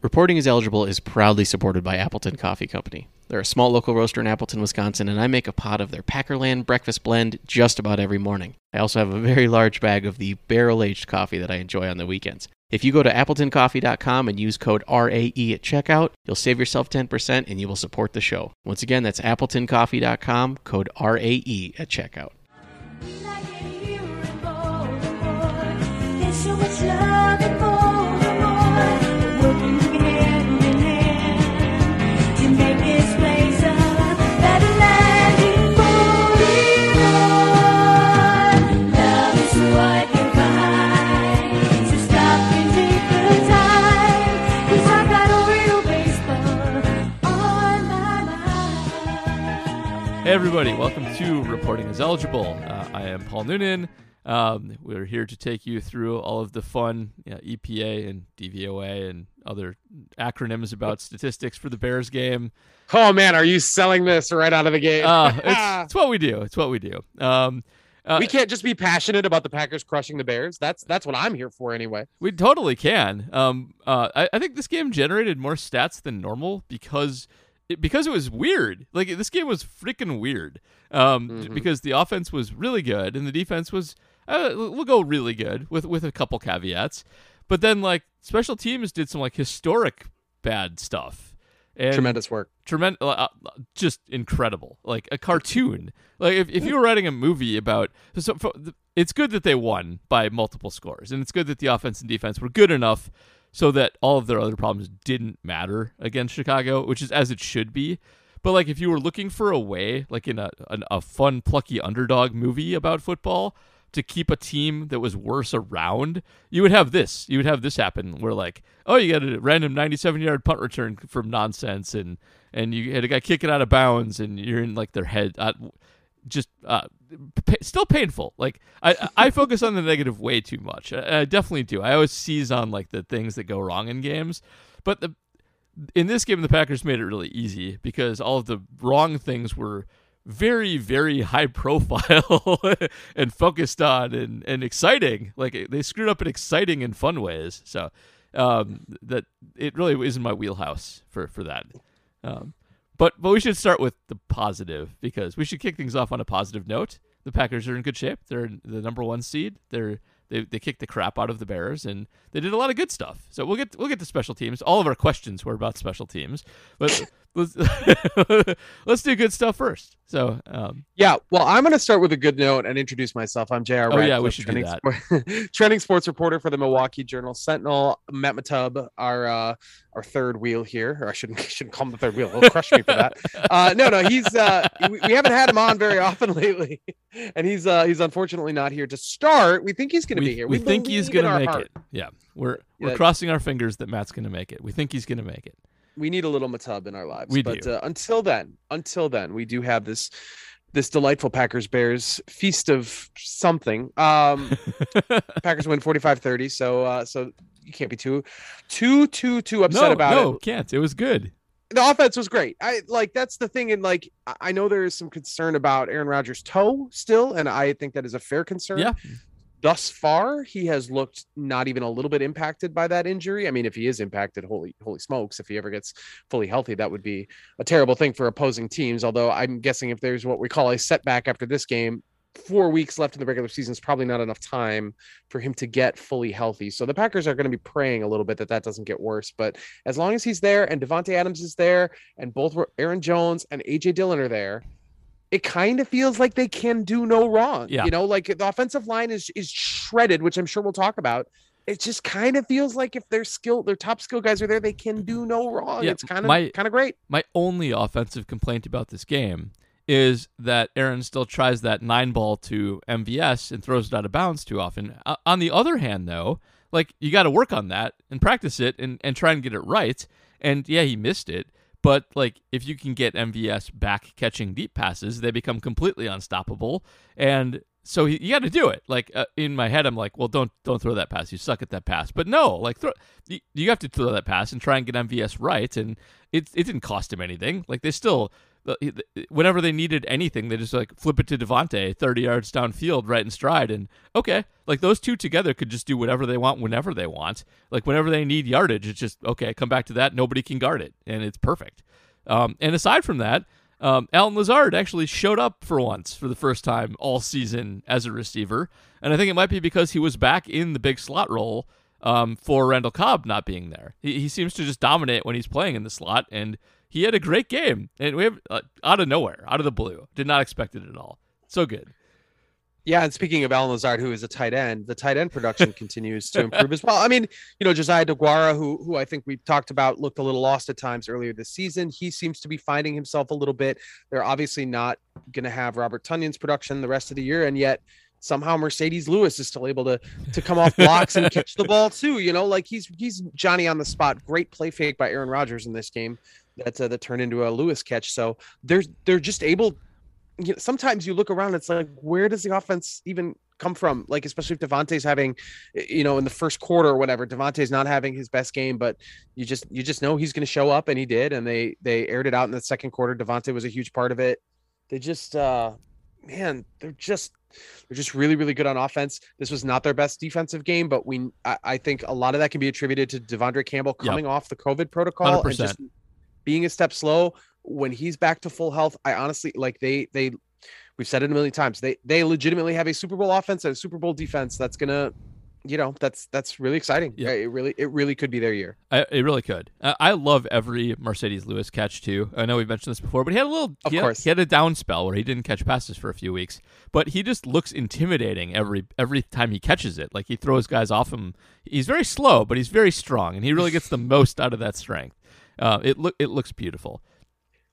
Reporting is Eligible is proudly supported by Appleton Coffee Company. They're a small local roaster in Appleton, Wisconsin, and I make a pot of their Packerland breakfast blend just about every morning. I also have a very large bag of the barrel aged coffee that I enjoy on the weekends. If you go to appletoncoffee.com and use code RAE at checkout, you'll save yourself 10% and you will support the show. Once again, that's appletoncoffee.com, code RAE at checkout. Everybody, welcome to Reporting is Eligible. Uh, I am Paul Noonan. Um, we're here to take you through all of the fun you know, EPA and DVOA and other acronyms about statistics for the Bears game. Oh man, are you selling this right out of the gate? Uh, it's, it's what we do. It's what we do. Um, uh, we can't just be passionate about the Packers crushing the Bears. That's that's what I'm here for anyway. We totally can. Um, uh, I, I think this game generated more stats than normal because it, because it was weird. Like this game was freaking weird. Um, Mhm. because the offense was really good and the defense was uh, we'll go really good with with a couple caveats. But then like special teams did some like historic bad stuff. And Tremendous work. tremendous, uh, just incredible, like a cartoon. like if, if you were writing a movie about, so for, it's good that they won by multiple scores, and it's good that the offense and defense were good enough so that all of their other problems didn't matter against Chicago, which is as it should be. But like if you were looking for a way, like in a an, a fun plucky underdog movie about football, to keep a team that was worse around, you would have this. You would have this happen where like, oh, you got a random 97 yard punt return from nonsense, and and you had a guy kicking out of bounds, and you're in like their head. Uh, Just uh, still painful. Like I, I focus on the negative way too much. I, I definitely do. I always seize on like the things that go wrong in games, but the in this game the Packers made it really easy because all of the wrong things were very very high profile and focused on and, and exciting like they screwed up in exciting and fun ways so um, that it really isn't my wheelhouse for for that um, but but we should start with the positive because we should kick things off on a positive note the packers are in good shape they're the number one seed they're they, they kicked the crap out of the Bears and they did a lot of good stuff. So we'll get we'll get to special teams. All of our questions were about special teams, but let's let's do good stuff first. So um, Yeah, well, I'm going to start with a good note and introduce myself. I'm JR. Oh, yeah, we should do trending that. sport- trending sports reporter for the Milwaukee Journal Sentinel. Matt Matub, our uh, our third wheel here, or I shouldn't shouldn't call him the third wheel. He'll crush me for that. Uh, no, no, he's uh, we, we haven't had him on very often lately, and he's uh, he's unfortunately not here to start. We think he's going to be here. we think he's gonna our make heart. it. Yeah, we're we're Yeah. crossing our fingers that Matt's gonna make it. We think he's gonna make it. We need a little Matub in our lives. We but do. Uh, until then, until then, we do have this this delightful Packers Bears feast of something. Um Packers win 45-30, so uh so you can't be too too too too upset no, about no, it. No, can't. It was good. The offense was great. I like that's the thing and like I- I know there is some concern about Aaron Rodgers' toe still and I think that is a fair concern. Yeah, Thus far, he has looked not even a little bit impacted by that injury. I mean, if he is impacted, holy holy smokes, if he ever gets fully healthy, that would be a terrible thing for opposing teams. Although I'm guessing if there's what we call a setback after this game, four weeks left in the regular season is probably not enough time for him to get fully healthy. So the Packers are going to be praying a little bit that that doesn't get worse. But as long as he's there and Davante Adams is there and both Aaron Jones and AJ Dillon are there, it kind of feels like they can do no wrong. Yeah. You know, like the offensive line is is shredded, which I'm sure we'll talk about. It just kind of feels like if their skill, their top skill guys are there, they can do no wrong. Yeah, it's kind of my- kind of great. My only offensive complaint about this game is that Aaron still tries that nine ball to MVS and throws it out of bounds too often. Uh, on the other hand, though, like you got to work on that and practice it and, and try and get it right. And yeah, he missed it. But like if you can get MVS back catching deep passes, they become completely unstoppable. And so he, you got to do it. Like uh, in my head, I'm like, well, don't don't throw that pass. You suck at that pass. But no, like throw, you, you have to throw that pass and try and get MVS right. And it it didn't cost him anything. Like they still whenever they needed anything, they just like flip it to Davante 30 yards downfield right in stride. And okay, like those two together could just do whatever they want whenever they want. Like whenever they need yardage, it's just, okay, come back to that. Nobody can guard it. And it's perfect. Um, and aside from that, um, Allen Lazard actually showed up for once for the first time all season as a receiver. And I think it might be because he was back in the big slot role um, for Randall Cobb not being there. He, he seems to just dominate when he's playing in the slot, and he had a great game. And we have uh, out of nowhere, out of the blue, did not expect it at all. So good. Yeah, and speaking of Allen Lazard, who is a tight end, the tight end production continues to improve as well. I mean, you know, Josiah Deguara, who who I think we've talked about, looked a little lost at times earlier this season. He seems to be finding himself a little bit. They're obviously not going to have Robert Tonyan's production the rest of the year, and yet somehow Marcedes Lewis is still able to to come off blocks and catch the ball too. You know, like he's he's Johnny on the spot. Great play fake by Aaron Rodgers in this game that uh, that turned into a Lewis catch. So they're they're just able you know, sometimes you look around, it's like, where does the offense even come from? Like, especially if Davante's having, you know, in the first quarter or whatever, Davante's not having his best game, but you just you just know he's going to show up, and he did, and they they aired it out in the second quarter. Davante was a huge part of it. They just, uh man, they're just they're just really really good on offense. This was not their best defensive game, but we I, I think a lot of that can be attributed to De'Vondre Campbell Yep. coming off the COVID protocol 100%. just being a step slow when he's back to full health i honestly like they they we've said it a million times they they legitimately have a super bowl offense and a super bowl defense that's gonna you know that's that's really exciting Yeah. it really it really could be their year I, it really could. I, I love every Marcedes Lewis catch too. I know we've mentioned this before, but he had a little. Of he had- course. he had a down spell where he didn't catch passes for a few weeks, but he just looks intimidating every every time he catches it. Like he throws guys off him. He's very slow, but he's very strong, and he really gets the most out of that strength. Uh, it look it looks beautiful.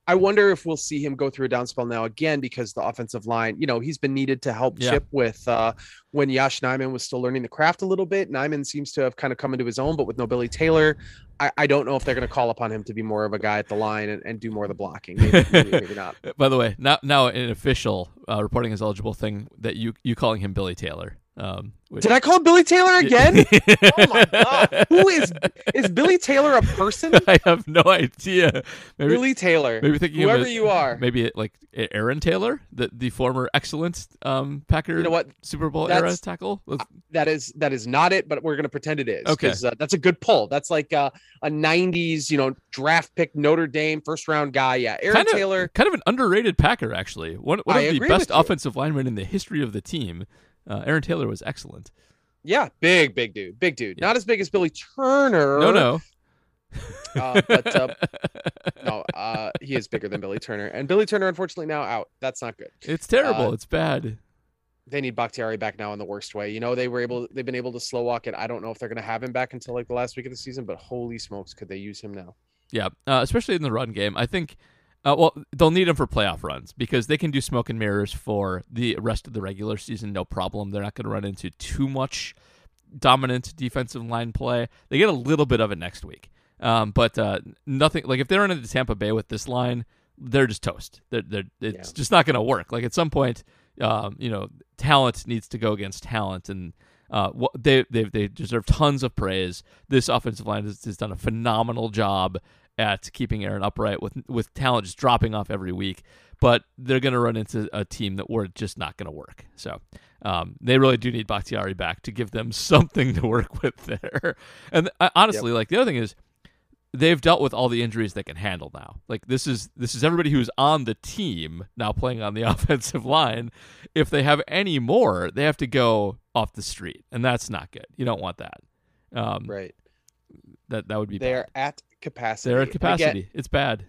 i wonder if we'll see him go through a down spell now again because the offensive line you know he's been needed to help Yeah. chip with uh when Yosh Nijman was still learning the craft a little bit Nijman seems to have kind of come into his own but with no billy taylor i, I don't know if they're going to call upon him to be more of a guy at the line and, and do more of the blocking maybe, maybe, maybe not By the way, now now an official uh, reporting is eligible thing that you you calling him Billy Taylor. Um, which- Did I call Billy Taylor again? oh my god! Who is is Billy Taylor a person? I have no idea. Maybe Billy Taylor. maybe thinking of whoever it- you are. maybe like Aaron Taylor, the the former excellent um, Packer You know what? Super Bowl era tackle. Let's- That is that is not it, but we're gonna pretend it is. Okay. 'cause, Uh, that's a good pull. That's like uh, a '90s, you know, draft pick Notre Dame first round guy. Yeah, Aaron Kinda- Taylor. kind of an underrated Packer, actually. One, one I of the best offensive linemen in the history of the team. Uh, Aaron Taylor was excellent. Yeah, big, big dude, big dude. Yeah. Not as big as Billy Turner. No, no. Uh, but uh, no, uh, he is bigger than Billy Turner, and Billy Turner, unfortunately, now out. That's not good. it's terrible. uh, it's bad. they need Bakhtiari back now in the worst way. You know, they were able, they've been able to slow walk it. I don't know if they're going to have him back until like the last week of the season, but holy smokes, could they use him now? Yeah, uh, especially in the run game. I think, uh, well, they'll need him for playoff runs because they can do smoke and mirrors for the rest of the regular season, no problem. They're not going to run into too much dominant defensive line play. They get a little bit of it next week, um, but uh, nothing. Like if they run into Tampa Bay with this line, they're just toast. They're, they're, it's Yeah. just not going to work. Like at some point, um, you know, talent needs to go against talent, and uh, they they they deserve tons of praise. This offensive line has, has done a phenomenal job at keeping Aaron upright with with talent just dropping off every week. But they're going to run into a team that we're just not going to work. So um, they really do need Bakhtiari back to give them something to work with there. And uh, honestly, like the other thing is, they've dealt with all the injuries they can handle now. Like this is this is everybody who's on the team now playing on the offensive line. If they have any more, they have to go off the street, and that's not good. You don't want that. Um, Right. That that would be They're at capacity. They're at Again- capacity. it's bad.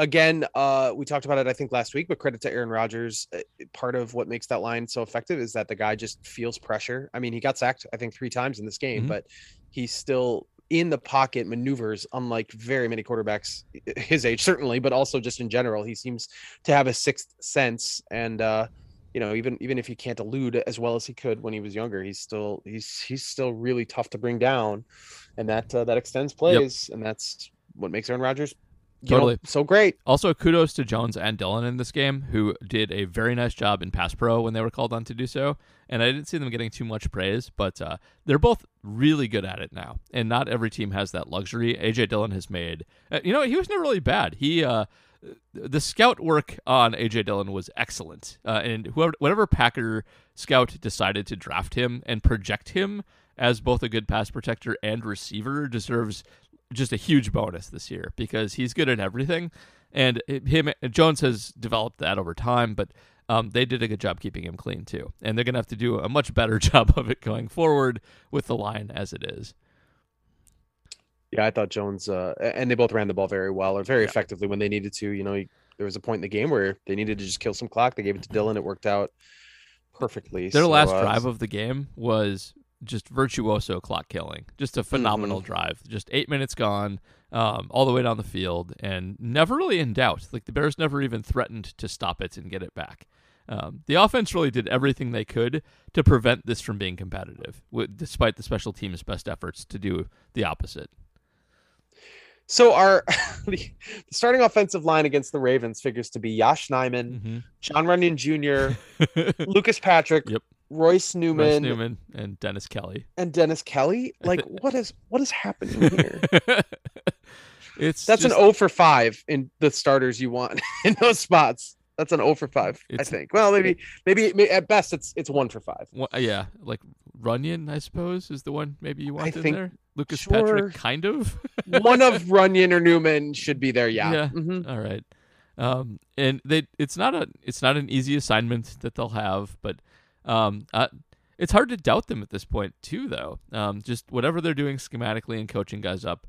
again, uh, we talked about it, I think, last week, but credit to Aaron Rodgers. Uh, Part of what makes that line so effective is that the guy just feels pressure. I mean, he got sacked, I think, three times in this game, Mhm. but he's still in the pocket maneuvers, unlike very many quarterbacks his age, certainly, but also just in general. He seems to have a sixth sense. And, uh, you know, even even if he can't elude as well as he could when he was younger, he's still he's he's still really tough to bring down, and that uh, that extends plays, and that's what makes Aaron Rodgers you know, Totally. so great. Also, kudos to Jones and Dillon in this game, who did a very nice job in pass pro when they were called on to do so. And I didn't see them getting too much praise, but uh, they're both really good at it now. And not every team has that luxury. AJ Dillon has made, uh, you know, he was never really bad. He uh, the scout work on AJ Dillon was excellent, uh, and whoever whatever Packer scout decided to draft him and project him as both a good pass protector and receiver deserves just a huge bonus this year because he's good at everything, and him Jones has developed that over time, but. Um, they did a good job keeping him clean too, and they're gonna have to do a much better job of it going forward with the line as it is. Yeah, I thought Jones uh, and they both ran the ball very well or very Yeah. effectively when they needed to. You know, there was a point in the game where they needed to just kill some clock. They gave it to Dillon. It worked out perfectly. Their So, last uh, drive of the game was just virtuoso clock killing. Just a phenomenal drive. Just eight minutes gone, um, all the way down the field, and never really in doubt. Like the Bears never even threatened to stop it and get it back. Um, the offense really did everything they could to prevent this from being competitive, wi- despite the special teams' best efforts to do the opposite. So our the the starting offensive line against the Ravens figures to be Yosh Nijman, Mm-hmm. Jon Runyan Jr., Lucas Patrick, Yep. Royce Newman, Russ Newman and Dennis Kelly. and Dennis Kelly. Like, what is what is happening here? it's That's just- an 0 for 5 in the starters you want in those spots. That's an 0 for 5, I think. Well, maybe, maybe may- at best it's it's 1 for 5. Wha- yeah, like Runyan, I suppose, is the one maybe you want in think- there. Lucas sure. Patrick, kind of. One of Runyan or Newman should be there. Yeah. Yeah. Mhm. All right. Um, and they it's not a it's not an easy assignment that they'll have, but um, it's hard to doubt them at this point too. Though, um, just whatever they're doing schematically and coaching guys up,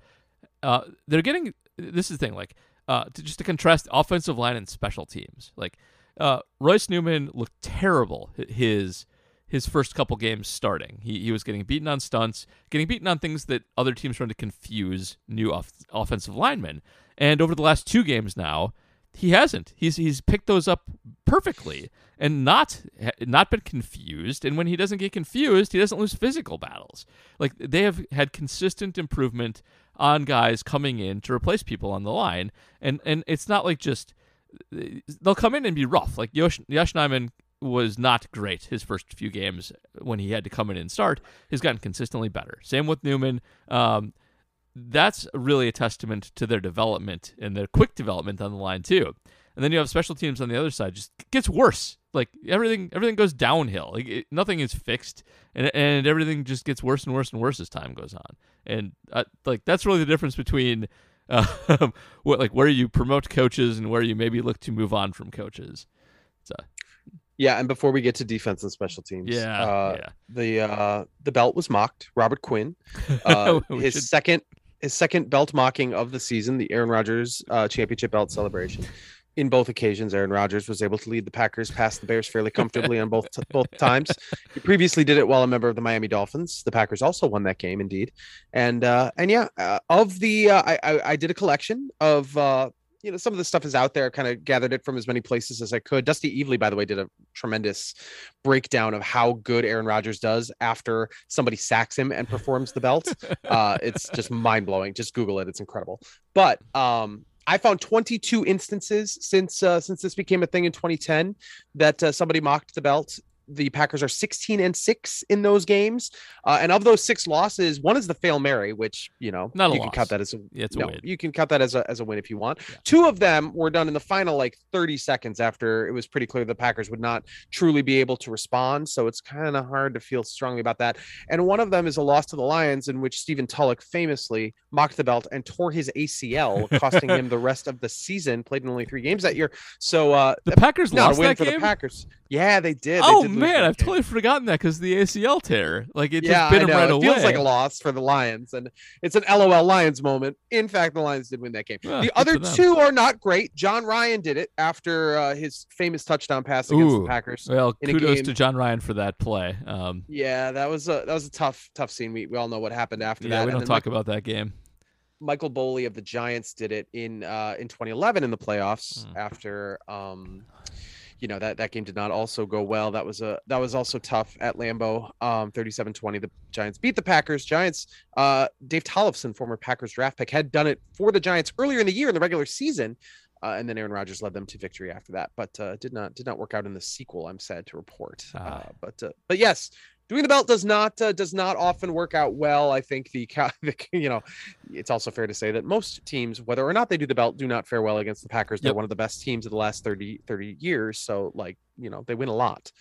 uh, they're getting. This is the thing, like, uh, to just to contrast offensive line and special teams, like, uh, Royce Newman looked terrible. His his first couple games starting. He, he was getting beaten on stunts, getting beaten on things that other teams trying to confuse new off- offensive linemen. And over the last two games now, he hasn't. He's he's picked those up perfectly and not not been confused. And when he doesn't get confused, he doesn't lose physical battles. Like they have had consistent improvement on guys coming in to replace people on the line, and and it's not like just they'll come in and be rough. Like Yosh, Yosh was not great his first few games when he had to come in and start. He's gotten consistently better. Same with Newman. Um, that's really a testament to their development and their quick development on the line too. And then you have special teams on the other side. Just gets worse. Like everything, everything goes downhill. Like it, nothing is fixed, and and everything just gets worse and worse and worse as time goes on. And uh, like that's really the difference between uh, what like where you promote coaches and where you maybe look to move on from coaches. So Yeah, and before we get to defense and special teams, yeah, uh, yeah. the uh, the belt was mocked. Robert Quinn, uh, his should- second his second belt mocking of the season, the Aaron Rodgers uh, championship belt celebration. In both occasions, Aaron Rodgers was able to lead the Packers past the Bears fairly comfortably on both both times. He previously did it while a member of the Miami Dolphins. The Packers also won that game, indeed. And uh, and yeah, uh, of the uh, I, I I did a collection of uh, you know some of the stuff is out there. Kind of gathered it from as many places as I could. Dusty Evely, by the way, did a tremendous breakdown of how good Aaron Rodgers does after somebody sacks him and performs the belt. Uh, it's just mind blowing. Just Google it; it's incredible. But um, I found 22 instances since uh, since this became a thing in 2010 that uh, somebody mocked the belt. The Packers are 16 and six in those games, uh, and of those six losses, one is the fail Mary, which you know Not a you can loss. count that as a Yeah, it's a no, win. you can count that as a as a win if you want. Yeah. Two of them were done in the final like 30 seconds after it was pretty clear the Packers would not truly be able to respond. So it's kind of hard to feel strongly about that. And one of them is a loss to the Lions, in which Stephen Tulloch famously mocked the belt and tore his ACL, costing him the rest of the season. Played in only three games that year. So uh, The Packers not lost a win that for game. the Packers. Yeah, they did. They oh did man, I've game. totally forgotten that because the ACL tear. Like it yeah, just bit right it away. feels like a loss for the Lions, and it's an LOL Lions moment. In fact, the Lions did win that game. Yeah, the other two are not great. Jon Ryan did it after uh, his famous touchdown pass against Ooh. the Packers. Well, kudos to Jon Ryan for that play. Um, Yeah, that was a that was a tough tough scene. We we all know what happened after yeah, that. we don't talk about that game. Michael Boley of the Giants did it in uh, in 2011 in the playoffs Hmm. after um, you know that that game did not also go well. That was a that was also tough at Lambeau. Um, 37-20. The Giants beat the Packers. Giants. Uh, Dave Tollefson, former Packers draft pick, had done it for the Giants earlier in the year in the regular season. Uh, and then Aaron Rodgers led them to victory after that, but uh, did not did not work out in the sequel. I'm sad to report. Ah. Uh, but uh, but yes, doing the belt does not uh, does not often work out well. I think the, the you know, it's also fair to say that most teams, whether or not they do the belt, do not fare well against the Packers. They're one of the best teams of the last 30, 30 years. So like you know they win a lot,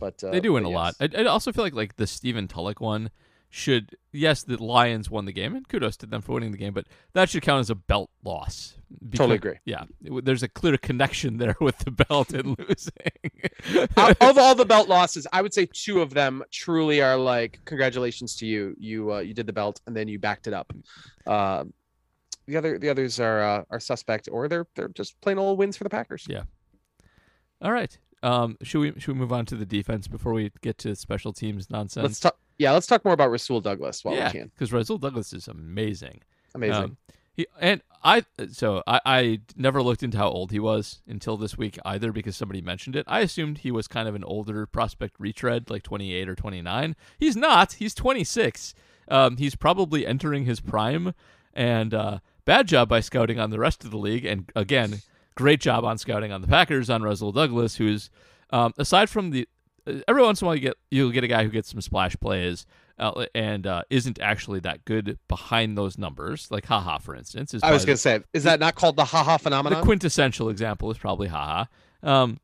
but uh, they do win a lot. I, I also feel like like the Stephen Tulloch one should yes the Lions won the game and kudos to them for winning the game, but that should count as a belt loss. Totally agree. Yeah, it there's a clear connection there with the belt and losing. Of all the belt losses, I would say two of them truly are like congratulations to you. You uh, you did the belt and then you backed it up. Uh, the other the others are uh, are suspect or they're they're just plain old wins for the Packers. Yeah. All right. Um, should we should we move on to the defense before we get to special teams nonsense? Let's talk. Yeah, let's talk more about Rasul Douglas while yeah, we can. because Rasul Douglas is amazing. Amazing. Um, he and I so I, I never looked into how old he was until this week either because somebody mentioned it. I assumed he was kind of an older prospect retread, like 28 or 29. He's not. He's 26. Um, he's probably entering his prime. And uh, bad job by scouting on the rest of the league. And again, great job on scouting on the Packers on Rasul Douglas, who's um, aside from the every once in a while you get you'll get a guy who gets some splash plays uh, and uh, isn't actually that good behind those numbers, like Ha Ha for instance. Is I was gonna say, is that not called the Ha Ha phenomenon? the quintessential example is probably Ha Ha. Um,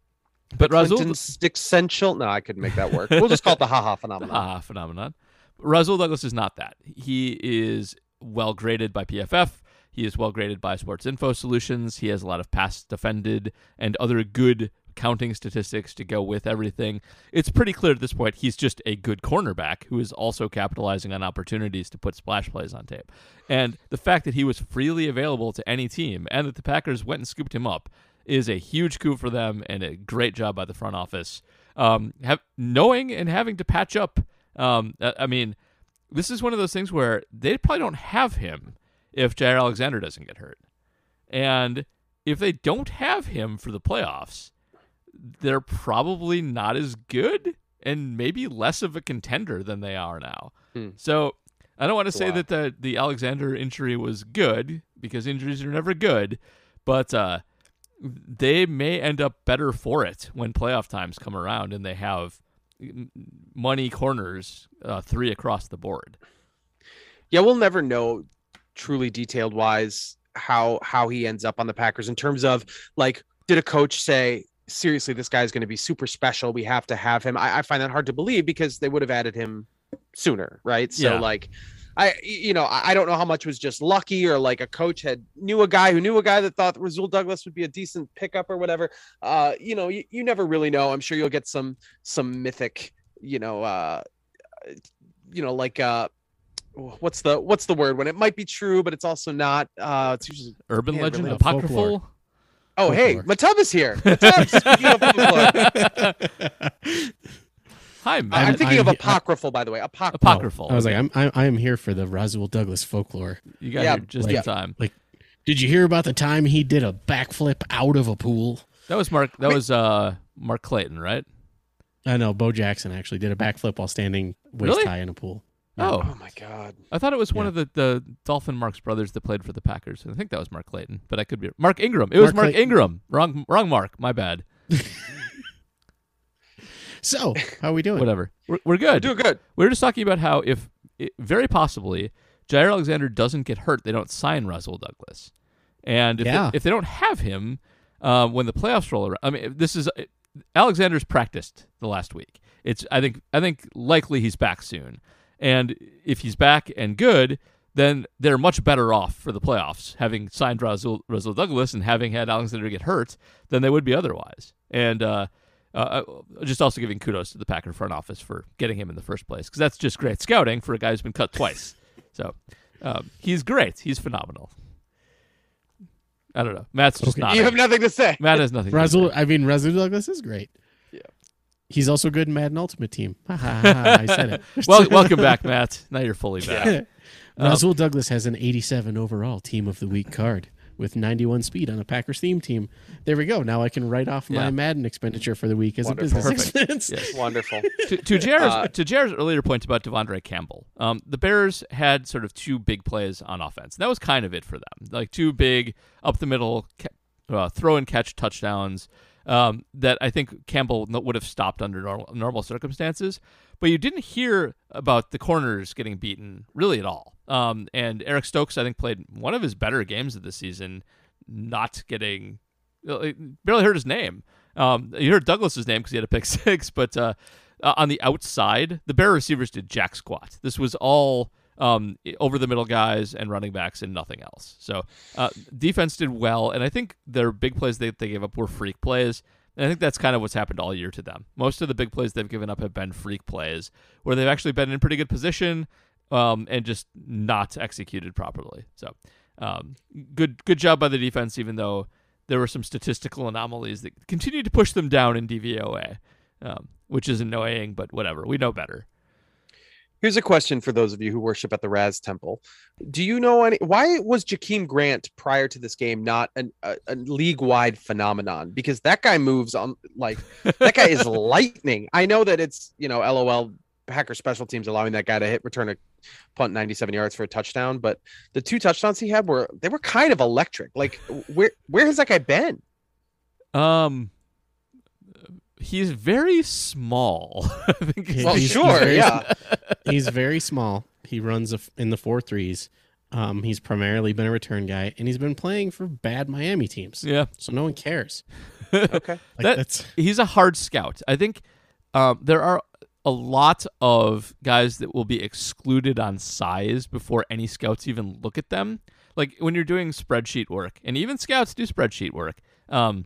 but Rasul essential. No, I couldn't make that work. We'll just call it the Ha Ha phenomenon. Ha Ha phenomenon. Rasul Douglas is not that. He is well graded by PFF. He is well graded by Sports Info Solutions. He has a lot of pass defended and other good counting statistics to go with everything. It's pretty clear at this point he's just a good cornerback who is also capitalizing on opportunities to put splash plays on tape. And the fact that he was freely available to any team and that the Packers went and scooped him up is a huge coup for them and a great job by the front office. Um, have, knowing and having to patch up. Um, I I mean, this is one of those things where they probably don't have him if Jaire Alexander doesn't get hurt. And if they don't have him for the playoffs, they're probably not as good and maybe less of a contender than they are now. Hmm. So I don't want to say Wow. that the, the Alexander injury was good because injuries are never good, but uh, they may end up better for it when playoff times come around and they have money corners uh, three across the board. Yeah, we'll never know truly detailed wise how how he ends up on the Packers in terms of like, did a coach say, seriously, this guy is going to be super special. We have to have him. I, I find that hard to believe because they would have added him sooner, right? So Yeah. like. I, you know, I I don't know how much was just lucky or like a coach had knew a guy who knew a guy that thought Rasul Douglas would be a decent pickup or whatever. Uh, you know, you, you never really know. I'm sure you'll get some some mythic, you know, uh, you know, like uh, what's the what's the word when it might be true but it's also not uh it's usually Urban Yeah, legend, really. apocryphal. Folklore. oh hey Folklore. Matub is here Matub, speaking of folklore. Hi, i'm man. thinking of I'm- apocryphal by the way apocryphal apocryphal. I was like, I'm, I, I am here for the Roswell Douglas folklore. you got yeah, here just like- in time. Like, did you hear about the time he did a backflip out of a pool? That was Mark. That Wait. was uh Mark Clayton, right? I know Bo Jackson actually did a backflip while standing waist Really? high in a pool. Yeah. Oh, oh my god I thought it was one Yeah. of the, the Dolphin Marks brothers that played for the Packers. I think that was Mark Clayton, but I could be Mark Ingram. It was Mark Mark Clayton. Ingram. Wrong, wrong Mark. My bad. So how are we doing? Whatever. We're, we're good. doing good We were just talking about how if it, very possibly Jaire Alexander doesn't get hurt, they don't sign Rasul Douglas, and if, Yeah. they, if they don't have him uh, when the playoffs roll around, I mean, this is Alexander's practiced the last week. It's I think I think likely he's back soon, and if he's back and good. Then they're much better off for the playoffs, having signed Rasul, Rasul Douglas and having had Alexander get hurt than they would be otherwise. And uh, uh, uh, just also giving kudos to the Packer front office for getting him in the first place because that's just great scouting for a guy who's been cut twice. So um, he's great. He's phenomenal. I don't know. Matt's just Okay. not. you have nothing to say Matt has nothing. to Rasul, say. I mean Rasul Douglas is great. Yeah. He's also good in Madden Ultimate Team. Ha, ha, ha, ha, I said it. Well, welcome back, Matt. Now you're fully back. Um, Rasul Douglas has an 87 overall Team of the Week card with 91 speed on a Packers theme team. There we go. Now I can write off my Yeah. Madden expenditure for the week as Wonderful. a business Perfect. expense. Yes. wonderful to, to JR's Uh, to JR's earlier point about De'Vondre Campbell, um, the Bears had sort of two big plays on offense. That was kind of it for them, like two big up the middle uh, throw and catch touchdowns um, that I think Campbell would have stopped under normal, normal circumstances. but you didn't hear about the corners getting beaten really at all. Um, and Eric Stokes, I think, played one of his better games of the season, not getting uh, barely heard his name. Um, you heard Douglas's name because he had a pick six, but uh, uh, on the outside, the Bear receivers did jack squat. This was all um, over the middle guys and running backs and nothing else. So uh, defense did well, and I think their big plays they, they gave up were freak plays. And I think that's kind of what's happened all year to them. Most of the big plays they've given up have been freak plays where they've actually been in pretty good position um, and just not executed properly. So um, good good job by the defense, even though there were some statistical anomalies that continued to push them down in DVOA, um, which is annoying, but whatever. We know better. Here's a question for those of you who worship at the RAS Temple. Do you know any? Why was Jakeem Grant prior to this game not an, a, a league-wide phenomenon? Because that guy moves on like that guy is lightning. I know that it's you know LOL Packer special teams allowing that guy to hit return a punt 97 yards for a touchdown, but the two touchdowns he had were they were kind of electric. Like where where has that guy been? Um, he's very small. I think he's- Well, he's- he's sure, very- yeah. He's very small. He runs a f in the four threes. Um, he's primarily been a return guy, and he's been playing for bad Miami teams. yeah. So no one cares. Okay. Like That- that's he's a hard scout. I think um, there are a lot of guys that will be excluded on size before any scouts even look at them. Like when you're doing spreadsheet work, and even scouts do spreadsheet work. Um,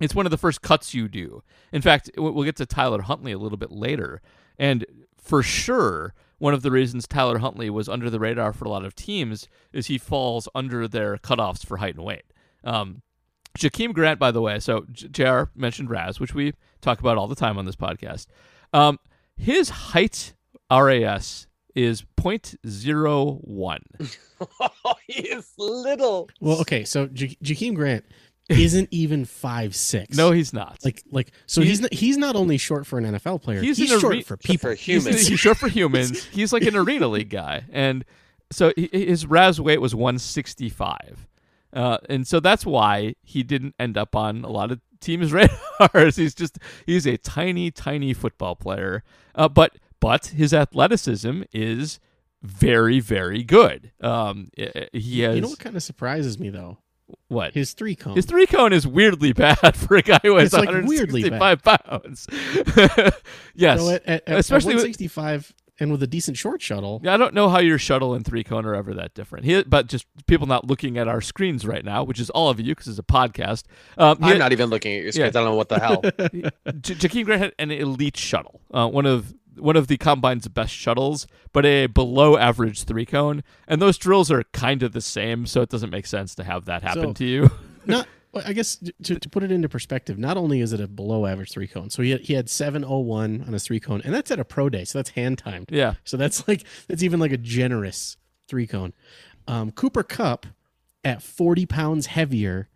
it's one of the first cuts you do. In fact, we'll get to Tyler Huntley a little bit later, and for sure, one of the reasons Tyler Huntley was under the radar for a lot of teams is he falls under their cutoffs for height and weight. Um, Jakeem Grant, by the way, so J- JR mentioned RAS, which we talk about all the time on this podcast. Um, his height RAS is 0.01. he is little. well, okay. So J- Jakeem Grant isn't even five six. No, he's not. like like so He's- he's not, he's not only short for an NFL player. He's He's, an short are- for people. For he's, humans. he's short for humans. He's like an arena league guy, and so he, his RAS weight was 165, uh, and so that's why he didn't end up on a lot of teams' radars. He's just he's a tiny, tiny football player, uh, but but his athleticism is very, very good. Um, i- i- he has You know what kind of surprises me though? What His three cone. his three cone is weirdly bad for a guy who has It's, like, weirdly 165 pounds. yes, So at, at, at, Especially with- 165 and with a decent short shuttle. Yeah, I don't know how your shuttle and three cone are ever that different. He, but just people not looking at our screens right now, which is all of you because it's a podcast. Um, he I'm had- not even looking at your screens. Yeah. I don't know what the hell. J- Jakeem Grant had an elite shuttle, uh, one of one of the combine's best shuttles, but a below average three cone. And those drills are kind of the same, so it doesn't make sense to have that happen So- to you. Not well, I guess to, to put it into perspective, not only is it a below average three cone, so he had, he had 701 on his three cone, and that's at a pro day, so that's hand timed. yeah, So that's like that's even like a generous three cone. Um, Cooper Kupp at 40 pounds heavier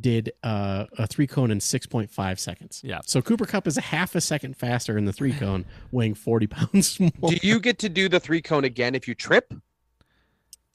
did uh, a three cone in 6.5 seconds. Yeah. So Cooper Kupp is a half a second faster in the three cone, weighing 40 pounds more. Do you get to do the three cone again if you trip?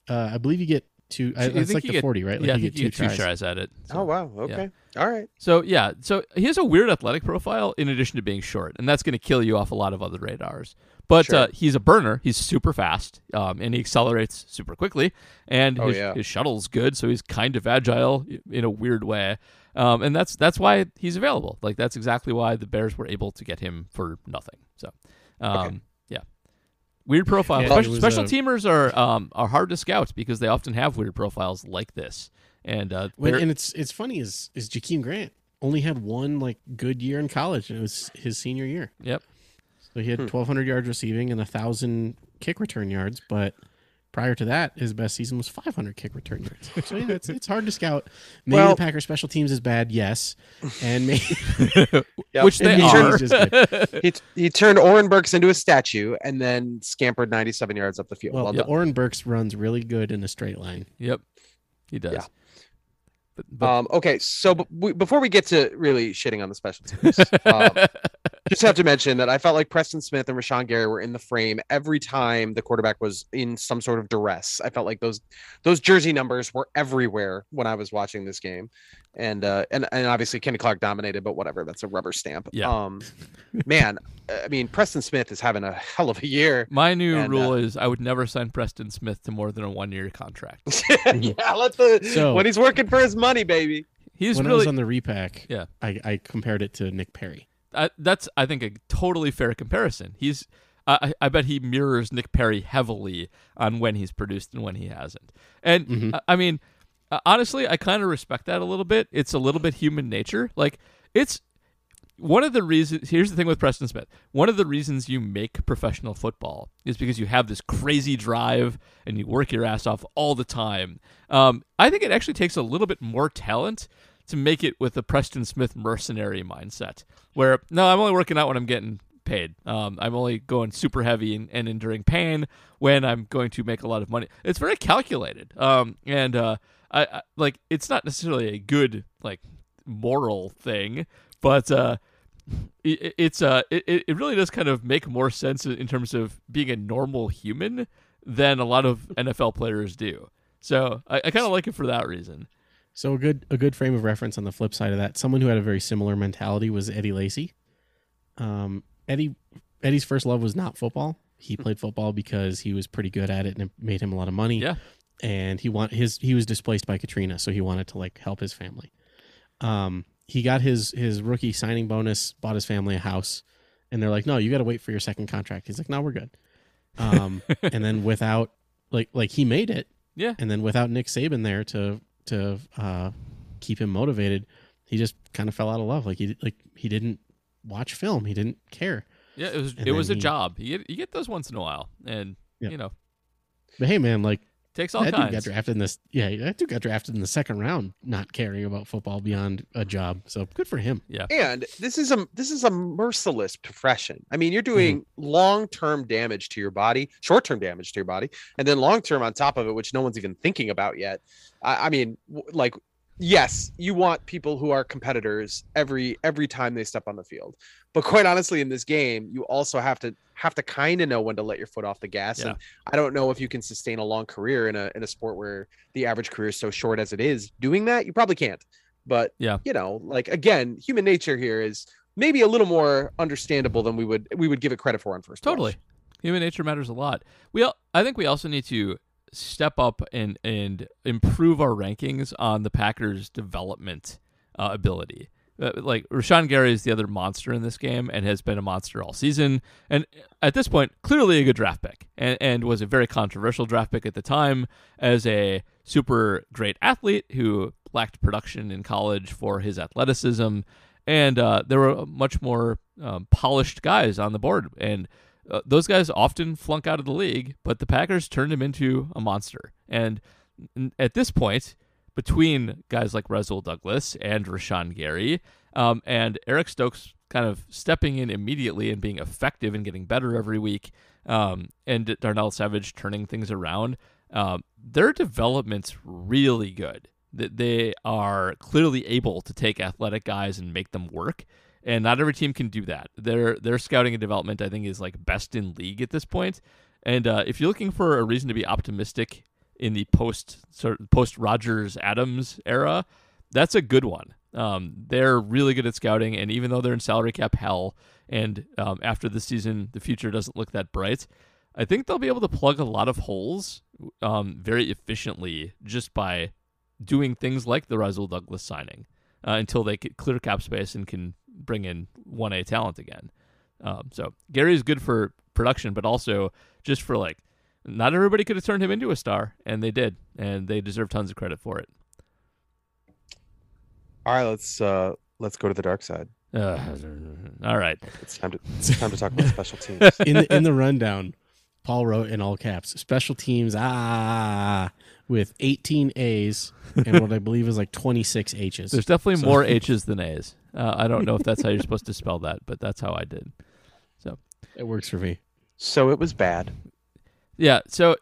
Uh, I believe you get two. I, I it's think like you the get- 40, right? Like yeah, I you think get you two get two tries. tries at it. So- Oh wow. Okay. All right. So yeah, so he has a weird athletic profile in addition to being short, and that's going to kill you off a lot of other radars. But Sure. uh, he's a burner. He's super fast, um, and he accelerates super quickly. And Oh, his, yeah. his shuttle's good, so he's kind of agile in a weird way. Um, and that's that's why he's available. Like that's exactly why the Bears were able to get him for nothing. So, um, yeah, weird profile. Yeah, special special uh, teamers are um, are hard to scout because they often have weird profiles like this. And uh, When, and it's it's funny is is Jakeem Grant only had one like good year in college, and it was his senior year. yep. So he had 1,200 yards receiving and a thousand kick return yards, but prior to that, his best season was 500 kick return yards. So yeah, it's it's hard to scout. Maybe Well- the Packer special teams is bad, yes, and maybe Yep. Which they he are. just good. He, he turned Oren Burks into a statue and then scampered 97 yards up the field. Well, Well the. Oren Burks runs really good in a straight line. Yep, he does. Yeah. But, but Um, okay, so b- we, before we get to really shitting on the special teams, um, Just have to mention that I felt like Preston Smith and Rashan Gary were in the frame every time the quarterback was in some sort of duress. I felt like those those jersey numbers were everywhere when I was watching this game, and uh, and and obviously Kenny Clark dominated, but whatever, that's a rubber stamp. Yeah. Um, man, I mean Preston Smith is having a hell of a year. My new And, rule uh, is I would never sign Preston Smith to more than a one year contract. yeah, let the So- when he's working for his money, baby. He's when I was on the repack, Yeah. I, I compared it to Nick Perry. I, that's I think a totally fair comparison. He's I, I bet he mirrors Nick Perry heavily on when he's produced and when he hasn't. And Mhm. I- I mean, uh, honestly, I kind of respect that a little bit. It's a little bit human nature. Like it's one of the reasons. Here's the thing with Preston Smith. One of the reasons you make professional football is because you have this crazy drive and you work your ass off all the time. Um, I think it actually takes a little bit more talent to make it with a Preston Smith mercenary mindset, where no, I'm only working out when I'm getting paid. Um, I'm only going super heavy and, and enduring pain when I'm going to make a lot of money. It's very calculated, um, and uh, I, I like it's not necessarily a good like moral thing, but uh, it, it's uh, it, it really does kind of make more sense in terms of being a normal human than a lot of NFL players do. So I, I kind of like it for that reason. So a good a good frame of reference on the flip side of that, someone who had a very similar mentality was Eddie Lacy. Um, Eddie Eddie's first love was not football. He played football because he was pretty good at it and it made him a lot of money. Yeah. And he want his he was displaced by Katrina, so he wanted to like help his family. Um, he got his his rookie signing bonus, bought his family a house, and they're like, "No, you got to wait for your second contract." He's like, "No, we're good." Um, and then without like like he made it, Yeah. and then without Nick Saban there to to uh, keep him motivated, he just kind of fell out of love. Like he like he didn't watch film. He didn't care. Yeah, it was And it was a he- job. You get you get those once in a while, and Yeah. you know But hey, man, like takes all that dude got kinds. drafted in this. Yeah, that dude got drafted in the second round, not caring about football beyond a job. So good for him. Yeah. And this is a this is a merciless profession. I mean, you're hmm. doing long-term damage to your body, short-term damage to your body, and then long-term on top of it, which no one's even thinking about yet. I, I mean, w- like, yes, you want people who are competitors every every time they step on the field. But quite honestly, in this game, you also have to have to kind of know when to let your foot off the gas. Yeah. And I don't know if you can sustain a long career in a in a sport where the average career is so short as it is. Doing that, you probably can't. But Yeah. you know, like again, human nature here is maybe a little more understandable than we would we would give it credit for on first. Totally, human nature matters a lot. We I think we also need to step up and and improve our rankings on the Packers' development uh, ability. Uh, like Rashan Gary is the other monster in this game and has been a monster all season. And at this point, clearly a good draft pick and, and was a very controversial draft pick at the time as a super great athlete who lacked production in college for his athleticism. And uh, there were much more um, polished guys on the board. And uh, those guys often flunk out of the league, but the Packers turned him into a monster. And at this point, between guys like Rasul Douglas and Rashan Gary, um, and Eric Stokes kind of stepping in immediately and being effective and getting better every week, um, and Darnell Savage turning things around, um, their development's really good. That they are clearly able to take athletic guys and make them work and not every team can do that. Their their scouting and development, I think, is like best in league at this point. And uh, if you're looking for a reason to be optimistic in the post sort of post Rodgers Adams era, that's a good one. Um, they're really good at scouting, and even though they're in salary cap hell, and um, after the season the future doesn't look that bright, I think they'll be able to plug a lot of holes um, very efficiently just by doing things like the Rasul Douglas signing uh, until they get clear cap space and can bring in 1A talent again. Um, so Gary is good for production, but also just for like, not everybody could have turned him into a star, and they did, and they deserve tons of credit for it. All right, let's uh let's go to the dark side. Uh, all right. It's time to it's time to talk about special teams. in the in the rundown, Paul wrote in all caps, special teams ah with 18 A's and what I believe is like 26 H's. There's definitely So- more H's than A's. Uh, I don't know if that's how you're supposed to spell that, but that's how I did. So it works for me. So it was bad. Yeah, so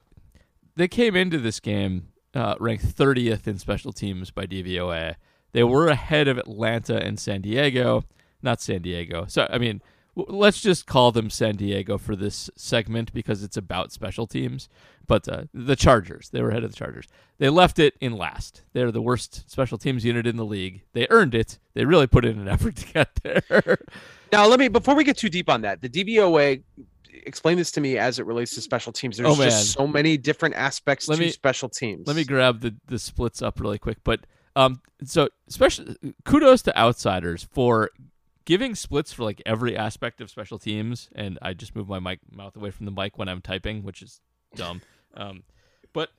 they came into this game uh, ranked 30th in special teams by DVOA. They were ahead of Atlanta and San Diego, not San Diego. So I mean, w- let's just call them San Diego for this segment because it's about special teams. But uh, the Chargers, they were ahead of the Chargers. They left it in last. They're the worst special teams unit in the league. They earned it. They really put in an effort to get there. Now, let me before we get too deep on that, the DVOA. Explain this to me as it relates to special teams. There's Oh, just so many different aspects Let to me- special teams. Let me grab the the splits up really quick. But um, so especially kudos to outsiders for giving splits for like every aspect of special teams. And I just move my mic mouth away from the mic when I'm typing, which is dumb. Um, but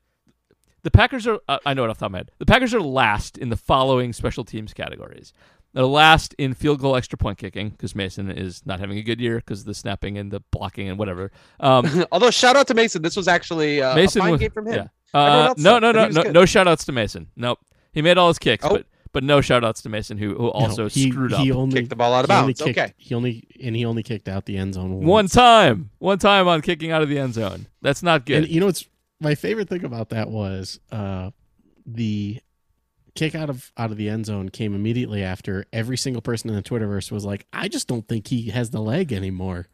the Packers are uh, I know it off the top of my head. The Packers are last in the following special teams categories. They're last in field goal extra point kicking because Mason is not having a good year because of the snapping and the blocking and whatever. Um, Although shout out to Mason, this was actually uh, Mason a fine was- game from him. Yeah. Uh, else no, no, no, no, no shout outs to Mason. Nope. He made all his kicks, Oh. but but no shout outs to Mason who who also No, he, screwed he up. Only, Kicked the ball out of bounds. kicked- Okay. He only and he only kicked out the end zone once. One time. One time on kicking out of the end zone. That's not good. And you know what's my favorite thing about that was uh, the kick out of out of the end zone came immediately after every single person in the Twitterverse was like, I just don't think he has the leg anymore.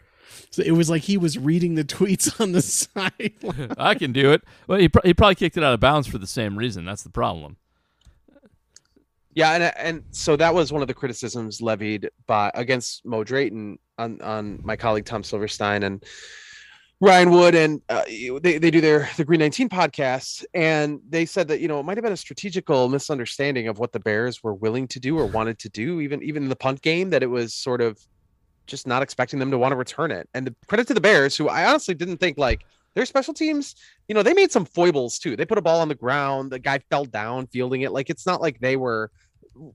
So it was like he was reading the tweets on the sideline. I can do it. Well, he, pro- he probably kicked it out of bounds for the same reason. That's the problem. Yeah, and and so that was one of the criticisms levied by against Mo Drayton on on my colleague Tom Silverstein and Ryan Wood, and uh, they they do their the Green Nineteen podcast, and they said that you know it might have been a strategical misunderstanding of what the Bears were willing to do or wanted to do, even even in the punt game, that it was sort of just not expecting them to want to return it. And the credit to the Bears, who I honestly didn't think like their special teams, you know, they made some foibles too. They put a ball on the ground, the guy fell down fielding it. Like it's not like they were,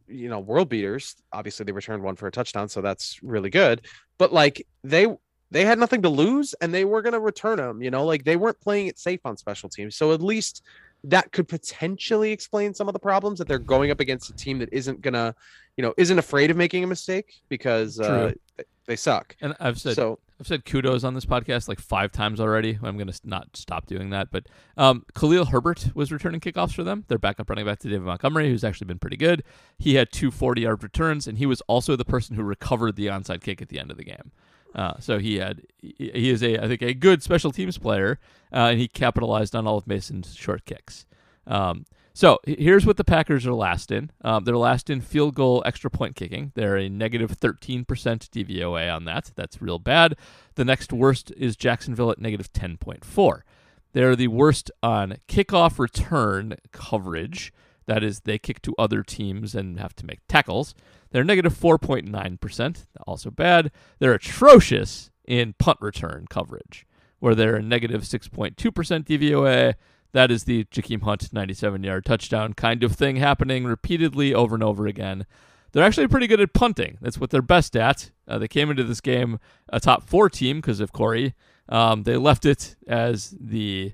you know, world beaters. Obviously, they returned one for a touchdown, so that's really good. But like they they had nothing to lose and they were gonna return them, you know, like they weren't playing it safe on special teams. So at least that could potentially explain some of the problems that they're going up against a team that isn't gonna, you know, isn't afraid of making a mistake because uh, they- they suck. And I've said So I've said kudos on this podcast like five times already. I'm going to not stop doing that. But um, Khalil Herbert was returning kickoffs for them. Their backup running back to David Montgomery, who's actually been pretty good. He had two 40 yard returns, and he was also the person who recovered the onside kick at the end of the game. Uh, so he had he is a I think a good special teams player, uh, and he capitalized on all of Mason's short kicks. Um, so here's what the Packers are last in. Um, they're last in field goal extra point kicking. They're a negative 13% DVOA on that. That's real bad. The next worst is Jacksonville at negative 10.4. They're the worst on kickoff return coverage. That is, they kick to other teams and have to make tackles. They're negative 4.9%, also bad. They're atrocious in punt return coverage, where they're a negative 6.2% DVOA. That is the Jakeem Hunt 97 yard touchdown kind of thing happening repeatedly over and over again. They're actually pretty good at punting. That's what they're best at. Uh, they came into this game a top four team because of Corey. Um, they left it as the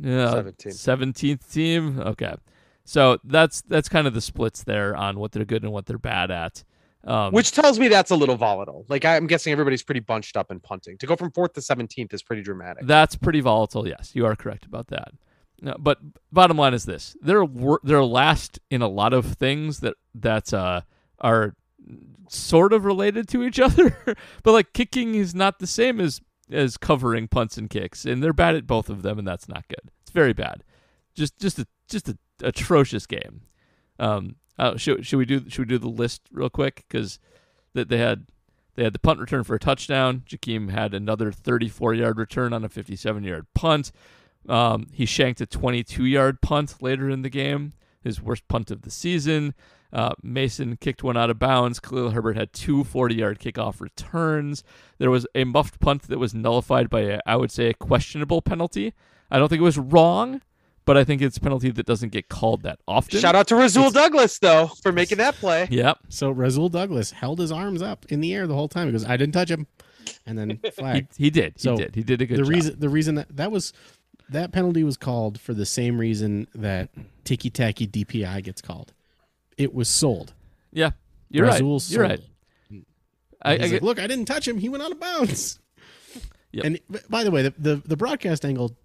uh, 17th. 17th team. Okay. So that's that's kind of the splits there on what they're good and what they're bad at. Um, which tells me that's a little volatile. Like I'm guessing everybody's pretty bunched up in punting. To go from fourth to seventeenth is pretty dramatic. That's pretty volatile. Yes, you are correct about that. No, but bottom line is this: they're they're last in a lot of things that that uh, are sort of related to each other. but like kicking is not the same as as covering punts and kicks, and they're bad at both of them, and that's not good. It's very bad. Just just a just a atrocious game. Um, uh, should should we do should we do the list real quick because that they had they had the punt return for a touchdown. Jakeem had another 34 yard return on a 57 yard punt. Um, he shanked a 22 yard punt later in the game, his worst punt of the season. Uh, Mason kicked one out of bounds. Khalil Herbert had two 40 yard kickoff returns. There was a muffed punt that was nullified by, a, I would say, a questionable penalty. I don't think it was wrong, but I think it's a penalty that doesn't get called that often. Shout out to Rasul Douglas though for making that play. Yep. So Rasul Douglas held his arms up in the air the whole time. He goes, "I didn't touch him," and then He, he did. He So, did. He did a good the job. reason the reason that that was that penalty was called for the same reason that ticky tacky DPI gets called. It was sold. yeah. You're right. You're right. I, I like, look, I didn't touch him. He went out of bounds. Yep. And by the way, the, the the broadcast angle